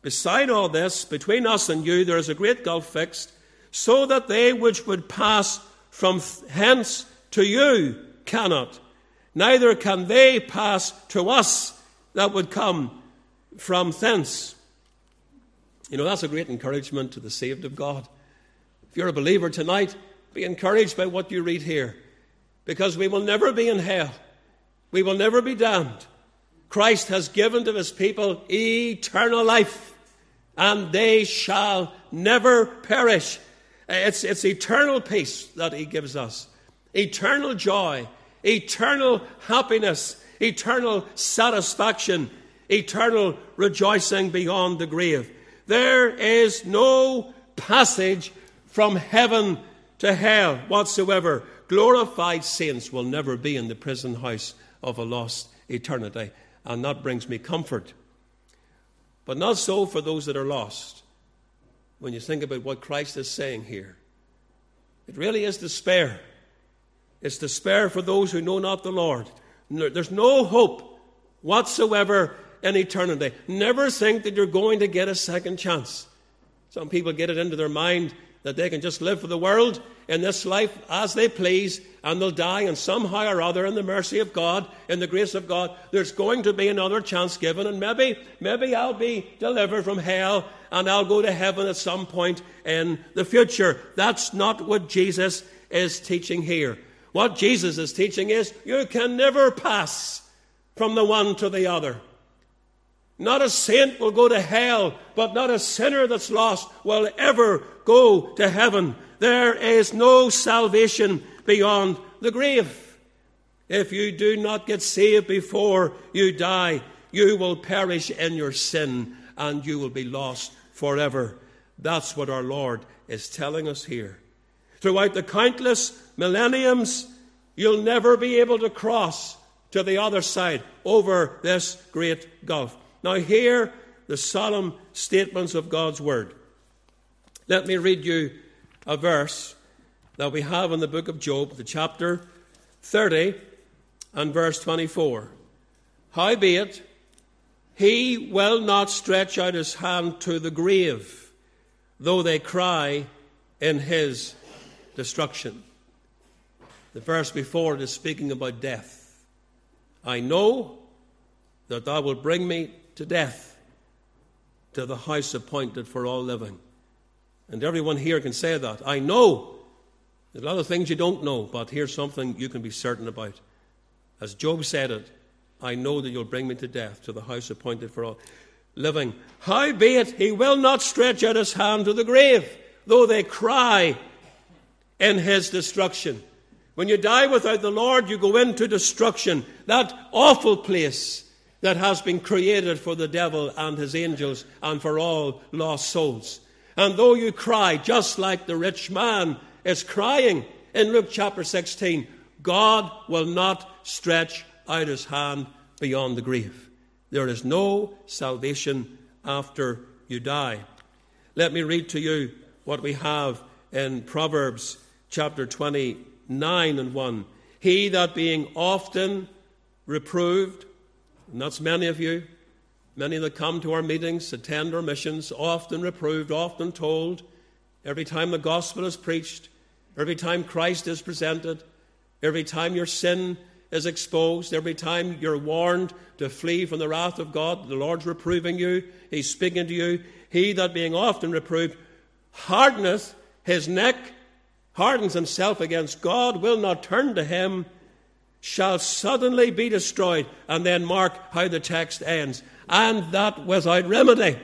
Beside all this, between us and you, there is a great gulf fixed, so that they which would pass from hence to you cannot. Neither can they pass to us that would come from thence. You know, that's a great encouragement to the saved of God. If you're a believer tonight, be encouraged by what you read here, because we will never be in hell. We will never be damned. Christ has given to his people eternal life, and they shall never perish. It's, it's eternal peace that he gives us, eternal joy, eternal happiness, eternal satisfaction, eternal rejoicing beyond the grave. There is no passage from heaven to hell whatsoever. Glorified saints will never be in the prison house of a lost eternity, and that brings me comfort. But not so for those that are lost. When you think about what Christ is saying here, it really is despair. It's despair for those who know not the Lord. There's no hope whatsoever in eternity. Never think that you're going to get a second chance. Some people get it into their mind that they can just live for the world in this life as they please and they'll die, and somehow or other, in the mercy of God, in the grace of God, there's going to be another chance given, and maybe, maybe I'll be delivered from hell and I'll go to heaven at some point in the future. That's not what Jesus is teaching here. What Jesus is teaching is you can never pass from the one to the other. Not a saint will go to hell, but not a sinner that's lost will ever go to heaven. There is no salvation beyond the grave. If you do not get saved before you die, you will perish in your sin and you will be lost forever. That's what our Lord is telling us here. Throughout the countless millenniums, you'll never be able to cross to the other side over this great gulf. Now, hear the solemn statements of God's Word. Let me read you a verse that we have in the book of Job, the chapter 30 and verse 24. Howbeit, he will not stretch out his hand to the grave, though they cry in his destruction. The verse before it is speaking about death. I know that thou wilt bring me to death, to the house appointed for all living. And everyone here can say that. I know. There's a lot of things you don't know, but here's something you can be certain about. As Job said it, I know that you'll bring me to death, to the house appointed for all living. Howbeit, he will not stretch out his hand to the grave, though they cry in his destruction. When you die without the Lord, you go into destruction, that awful place that has been created for the devil and his angels and for all lost souls. And though you cry, just like the rich man is crying in Luke chapter 16, God will not stretch out his hand beyond the grave. There is no salvation after you die. Let me read to you what we have in Proverbs chapter 29 and 1. He that being often reproved, and that's many of you, many that come to our meetings, attend our missions, often reproved, often told, every time the gospel is preached, every time Christ is presented, every time your sin is exposed, every time you're warned to flee from the wrath of God, the Lord's reproving you, He's speaking to you. He that being often reproved hardeneth his neck, hardens himself against God, will not turn to Him, shall suddenly be destroyed. And then mark how the text ends. And that without remedy.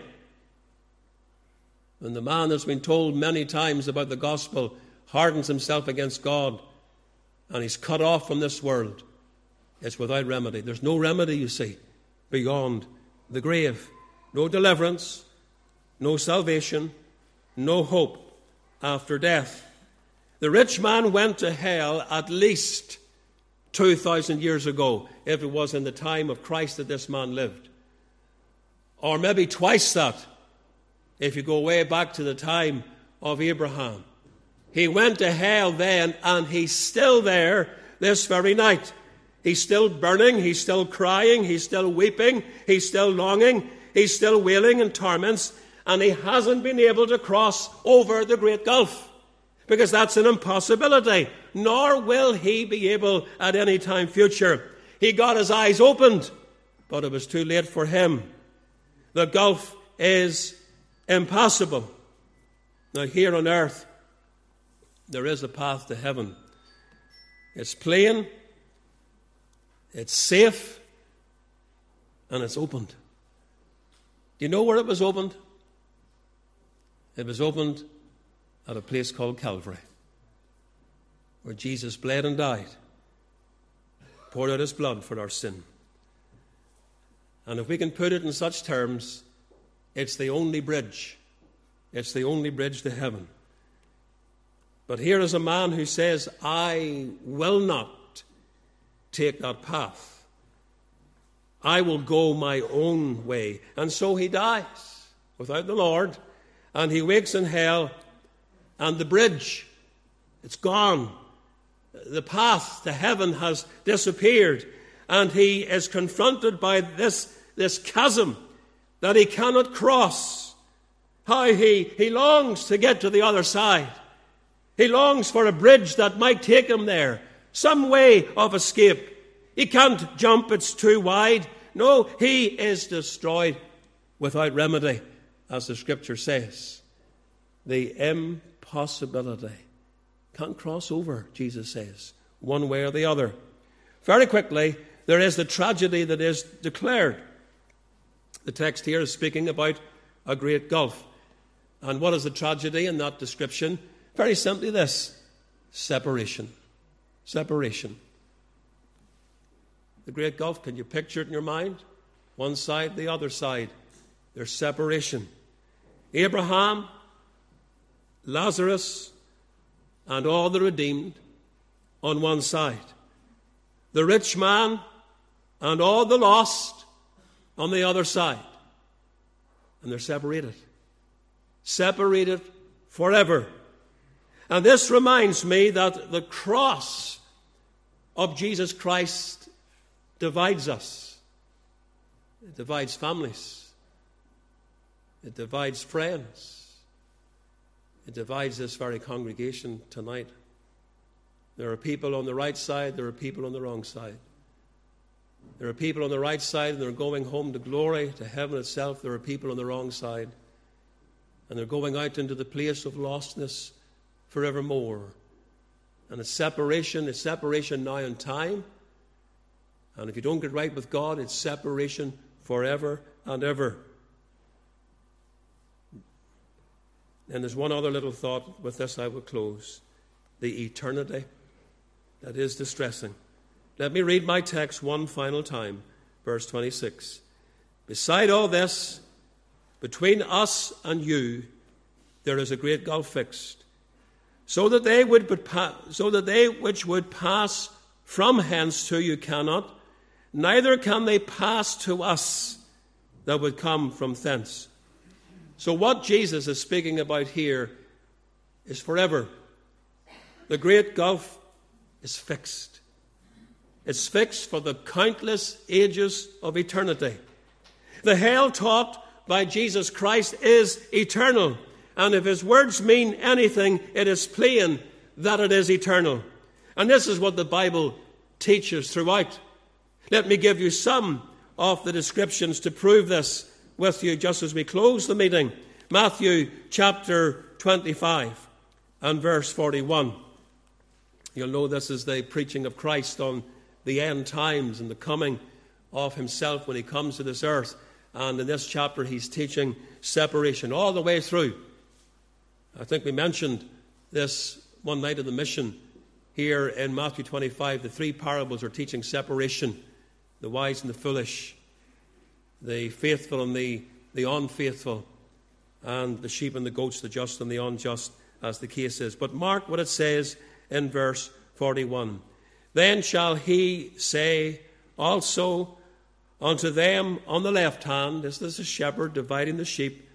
And the man that's been told many times about the gospel hardens himself against God and he's cut off from this world. It's without remedy. There's no remedy, you see, beyond the grave. No deliverance, no salvation, no hope after death. The rich man went to hell at least 2,000 years ago, if it was in the time of Christ that this man lived. Or maybe twice that, if you go way back to the time of Abraham. He went to hell then, and he's still there this very night. He's still burning, he's still crying, he's still weeping, he's still longing, he's still wailing in torments, and he hasn't been able to cross over the great gulf because that's an impossibility, nor will he be able at any time future. He got his eyes opened, but it was too late for him. The gulf is impossible. Now, here on earth, there is a path to heaven. It's plain, it's safe and it's opened. Do you know where it was opened? It was opened at a place called Calvary, where Jesus bled and died, poured out his blood for our sin. And if we can put it in such terms, it's the only bridge. It's the only bridge to heaven. But here is a man who says, I will not take that path. I will go my own way. And so he dies without the Lord, and he wakes in hell, and the bridge, it's gone. The path to heaven has disappeared, and he is confronted by this, this chasm that he cannot cross. How he, he longs to get to the other side. He longs for a bridge that might take him there some way of escape. He can't jump, it's too wide. No, he is destroyed without remedy, as the scripture says. The impossibility. Can't cross over, Jesus says, one way or the other. Very quickly, there is the tragedy that is declared. The text here is speaking about a great gulf. And what is the tragedy in that description? Very simply this separation separation. The Great Gulf, can you picture it in your mind? One side, the other side. There's separation. Abraham, Lazarus, and all the redeemed on one side. The rich man and all the lost on the other side. And they're separated. Separated forever. And this reminds me that the cross of Jesus Christ divides us. It divides families. It divides friends. It divides this very congregation tonight. There are people on the right side, there are people on the wrong side. There are people on the right side and they're going home to glory, to heaven itself. There are people on the wrong side and they're going out into the place of lostness forevermore. And a separation, a separation now in time, And if you don't get right with God, it's separation forever and ever. And there's one other little thought. With this, I will close. The eternity that is distressing. Let me read my text one final time, verse 26. Beside all this, between us and you, there is a great gulf fixed, so that they would pa- so that they which would pass from hence to you cannot, neither can they pass to us that would come from thence. So, what Jesus is speaking about here is forever. The great gulf is fixed. It's fixed for the countless ages of eternity. The hell taught by Jesus Christ is eternal. And if his words mean anything, it is plain that it is eternal. And this is what the Bible teaches throughout. Let me give you some of the descriptions to prove this with you just as we close the meeting. Matthew chapter 25 and verse 41. You'll know this is the preaching of Christ on the end times and the coming of himself when he comes to this earth. And in this chapter, he's teaching separation all the way through. I think we mentioned this one night of the mission here in Matthew 25. The three parables are teaching separation the wise and the foolish, the faithful and the, the unfaithful, and the sheep and the goats, the just and the unjust, as the case is. But mark what it says in verse 41. Then shall he say also unto them on the left hand, this is a shepherd dividing the sheep,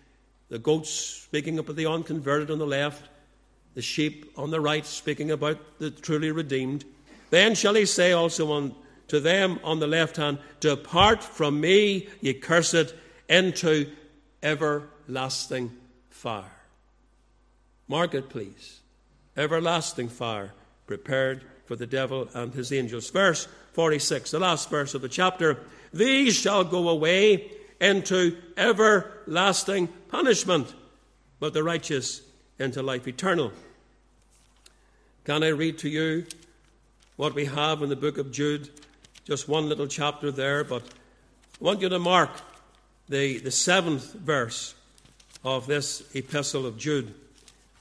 the goats speaking about the unconverted on the left, the sheep on the right speaking about the truly redeemed. Then shall he say also unto them on the left hand, Depart from me, ye cursed, into everlasting fire. Mark it, please. Everlasting fire prepared for the devil and his angels. Verse 46, the last verse of the chapter. These shall go away into everlasting punishment, but the righteous into life eternal. Can I read to you what we have in the book of Jude? Just one little chapter there, but I want you to mark the, the seventh verse of this epistle of Jude,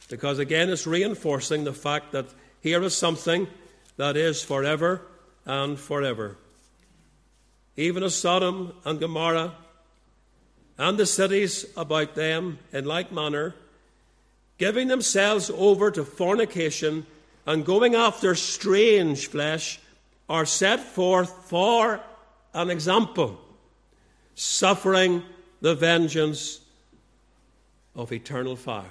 because again it's reinforcing the fact that here is something that is forever and forever. Even as Sodom and Gomorrah and the cities about them in like manner, giving themselves over to fornication and going after strange flesh, are set forth for an example, suffering the vengeance of eternal fire.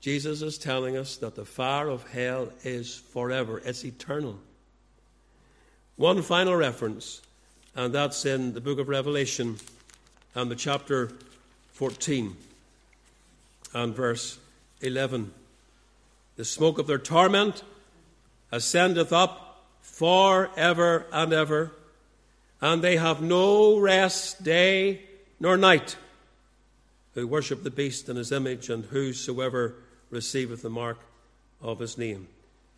Jesus is telling us that the fire of hell is forever, it's eternal. One final reference, and that's in the book of Revelation and the chapter 14 and verse 11. The smoke of their torment ascendeth up for ever and ever, and they have no rest day nor night who worship the beast in his image, and whosoever receiveth the mark of his name.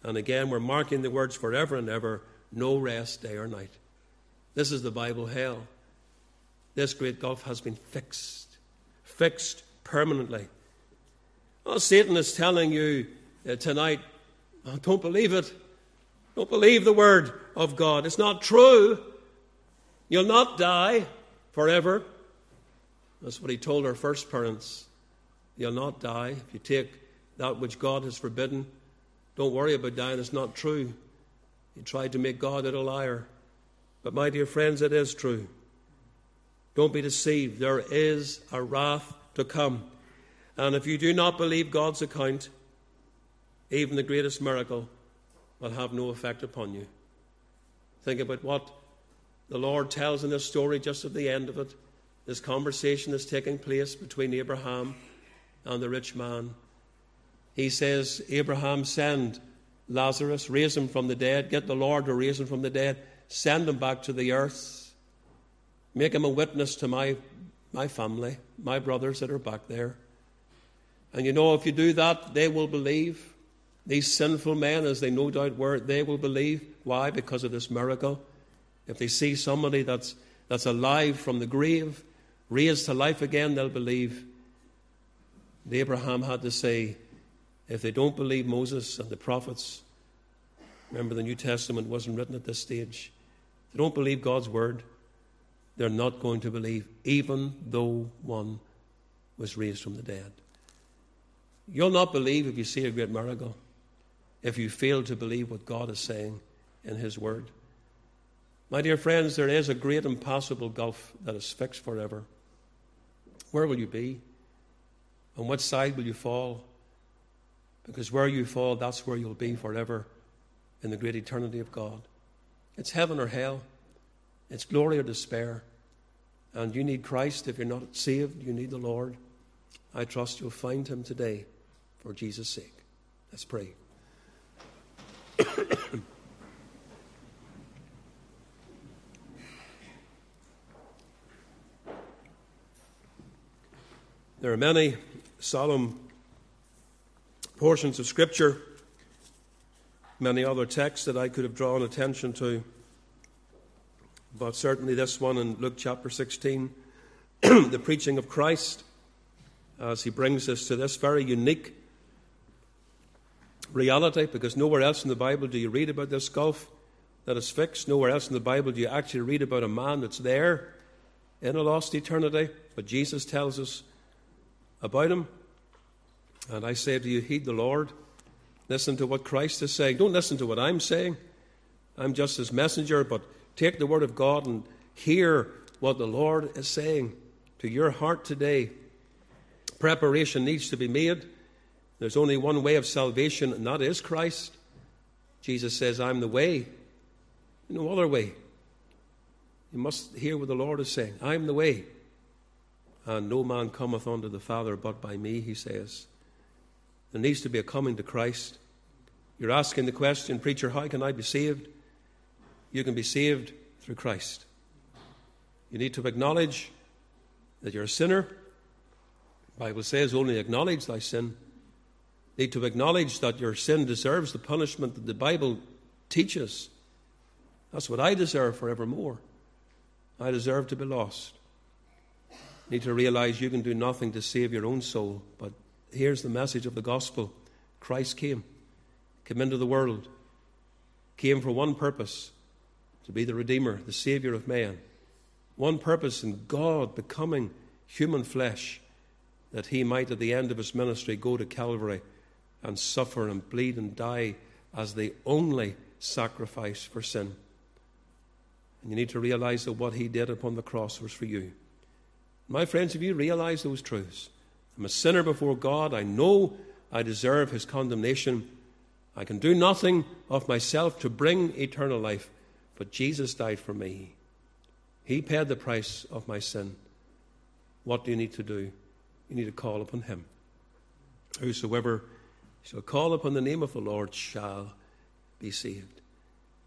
And again, we're marking the words forever and ever no rest day or night. This is the Bible hell. This great gulf has been fixed, fixed permanently. Well, Satan is telling you uh, tonight, oh, don't believe it. Don't believe the word of God. It's not true. You'll not die forever. That's what he told our first parents. You'll not die if you take that which God has forbidden. Don't worry about dying, it's not true. He tried to make God a liar. But, my dear friends, it is true. Don't be deceived. There is a wrath to come. And if you do not believe God's account, even the greatest miracle will have no effect upon you. Think about what the Lord tells in this story just at the end of it this conversation is taking place between Abraham and the rich man. He says, Abraham, send Lazarus, raise him from the dead, get the Lord to raise him from the dead, send him back to the earth, make him a witness to my, my family, my brothers that are back there. And you know, if you do that, they will believe. These sinful men, as they no doubt were, they will believe. Why? Because of this miracle. If they see somebody that's, that's alive from the grave, raised to life again, they'll believe. Abraham had to say, if they don't believe Moses and the prophets, remember the New Testament wasn't written at this stage, they don't believe God's word, they're not going to believe, even though one was raised from the dead. You'll not believe if you see a great miracle, if you fail to believe what God is saying in His Word. My dear friends, there is a great impassable gulf that is fixed forever. Where will you be? On what side will you fall? Because where you fall, that's where you'll be forever in the great eternity of God. It's heaven or hell, it's glory or despair. And you need Christ. If you're not saved, you need the Lord. I trust you'll find him today for Jesus' sake. Let's pray. There are many solemn portions of Scripture, many other texts that I could have drawn attention to, but certainly this one in Luke chapter 16, (clears throat) the preaching of Christ, as he brings us to this very unique reality, because nowhere else in the Bible do you read about this gulf that is fixed. Nowhere else in the Bible do you actually read about a man that's there in a lost eternity. But Jesus tells us about him. And I say to you, heed the Lord. Listen to what Christ is saying. Don't listen to what I'm saying. I'm just his messenger, but take the word of God and hear what the Lord is saying to your heart today. Preparation needs to be made. There's only one way of salvation, and that is Christ. Jesus says, I'm the way. No other way. You must hear what the Lord is saying. I'm the way. And no man cometh unto the Father but by me, he says. There needs to be a coming to Christ. You're asking the question, Preacher, how can I be saved? You can be saved through Christ. You need to acknowledge that you're a sinner. The Bible says, only acknowledge thy sin. You need to acknowledge that your sin deserves the punishment that the Bible teaches. That's what I deserve forevermore. I deserve to be lost need to realize you can do nothing to save your own soul. But here's the message of the gospel Christ came, came into the world, came for one purpose to be the Redeemer, the Savior of man. One purpose in God becoming human flesh, that he might at the end of his ministry go to Calvary and suffer and bleed and die as the only sacrifice for sin. And you need to realize that what he did upon the cross was for you. My friends, if you realize those truths, I'm a sinner before God. I know I deserve his condemnation. I can do nothing of myself to bring eternal life, but Jesus died for me. He paid the price of my sin. What do you need to do? You need to call upon him. Whosoever shall call upon the name of the Lord shall be saved.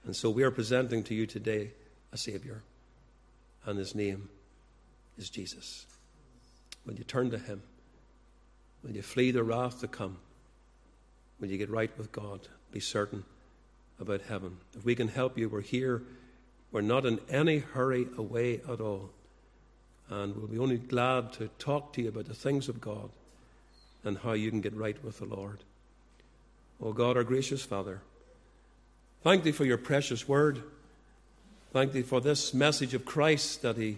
And so we are presenting to you today a Savior, and his name is Jesus. Will you turn to Him? Will you flee the wrath to come? Will you get right with God? Be certain about heaven. If we can help you, we're here. We're not in any hurry away at all. And we'll be only glad to talk to you about the things of God and how you can get right with the Lord. Oh God, our gracious Father, thank Thee for your precious word. Thank Thee for this message of Christ that He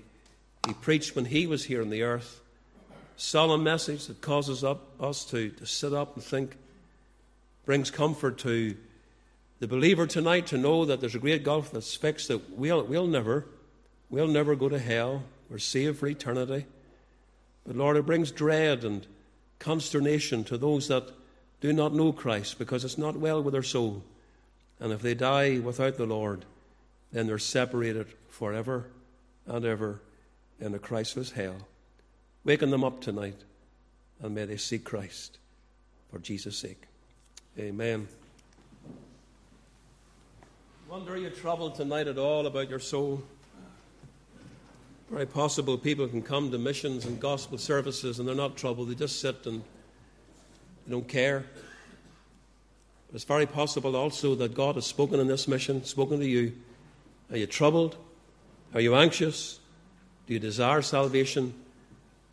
he preached when he was here on the earth. Solemn message that causes up, us to, to sit up and think, brings comfort to the believer tonight to know that there's a great gulf that's fixed, that we'll, we'll never, we'll never go to hell. We're saved for eternity. But Lord, it brings dread and consternation to those that do not know Christ because it's not well with their soul. And if they die without the Lord, then they're separated forever and ever in a Christless hell. Waken them up tonight, and may they seek Christ for Jesus' sake. Amen. Wonder you troubled tonight at all about your soul? Very possible people can come to missions and gospel services and they're not troubled. They just sit and don't care. It's very possible also that God has spoken in this mission, spoken to you. Are you troubled? Are you anxious? Do you desire salvation?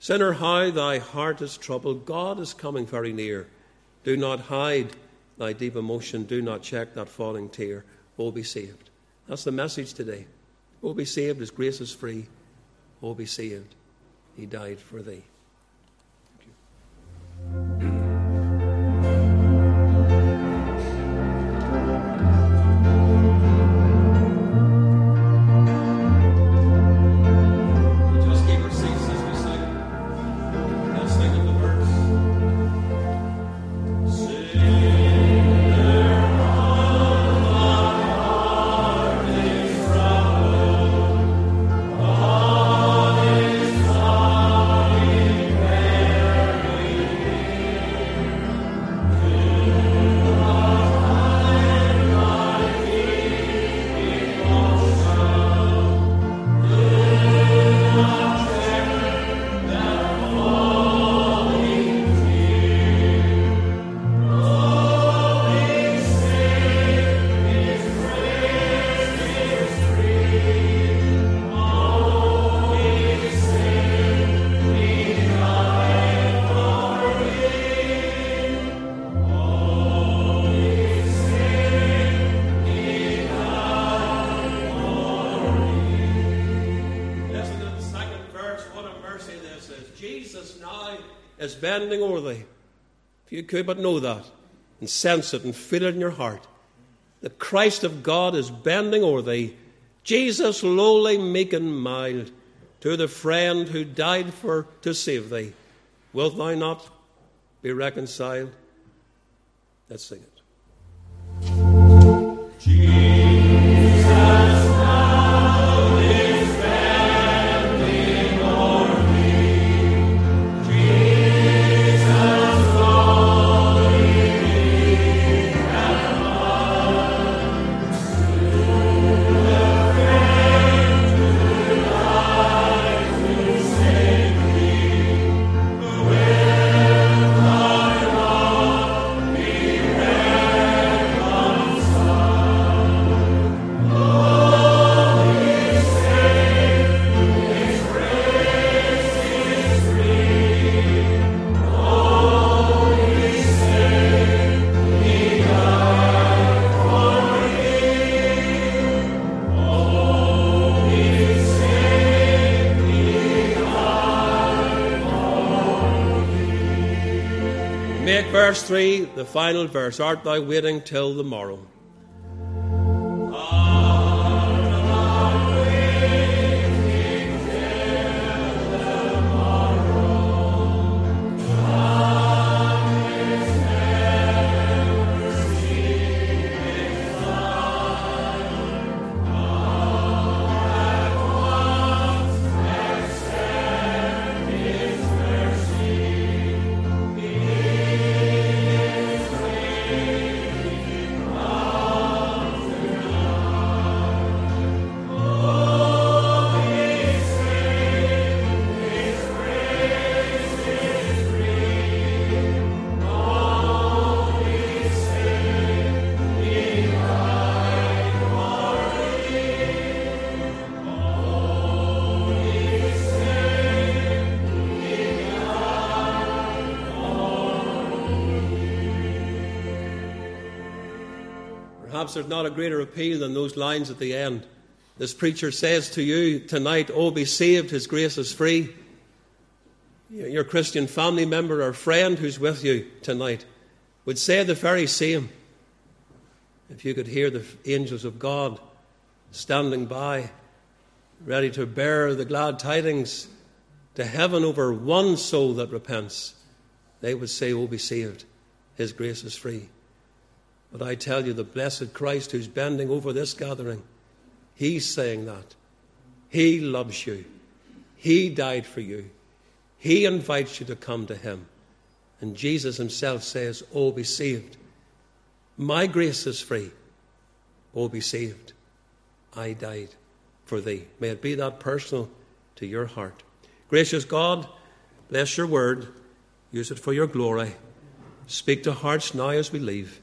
Sinner, how thy heart is troubled. God is coming very near. Do not hide thy deep emotion. Do not check that falling tear. Oh, be saved. That's the message today. Oh, be saved. His grace is free. Oh, be saved. He died for thee. Bending over thee. If you could but know that and sense it and feel it in your heart. The Christ of God is bending over thee. Jesus, lowly, meek, and mild, to the friend who died for to save thee. Wilt thou not be reconciled? Let's sing it. Make the final verse. Art thou waiting till the morrow? Perhaps there's not a greater appeal than those lines at the end. This preacher says to you tonight, Oh, be saved, His grace is free. Your Christian family member or friend who's with you tonight would say the very same if you could hear the angels of God standing by, ready to bear the glad tidings to heaven over one soul that repents. They would say, Oh, be saved, His grace is free. But I tell you, the blessed Christ who's bending over this gathering, He's saying that. He loves you. He died for you. He invites you to come to Him. And Jesus Himself says, Oh, be saved. My grace is free. Oh, be saved. I died for thee. May it be that personal to your heart. Gracious God, bless your word. Use it for your glory. Speak to hearts now as we leave.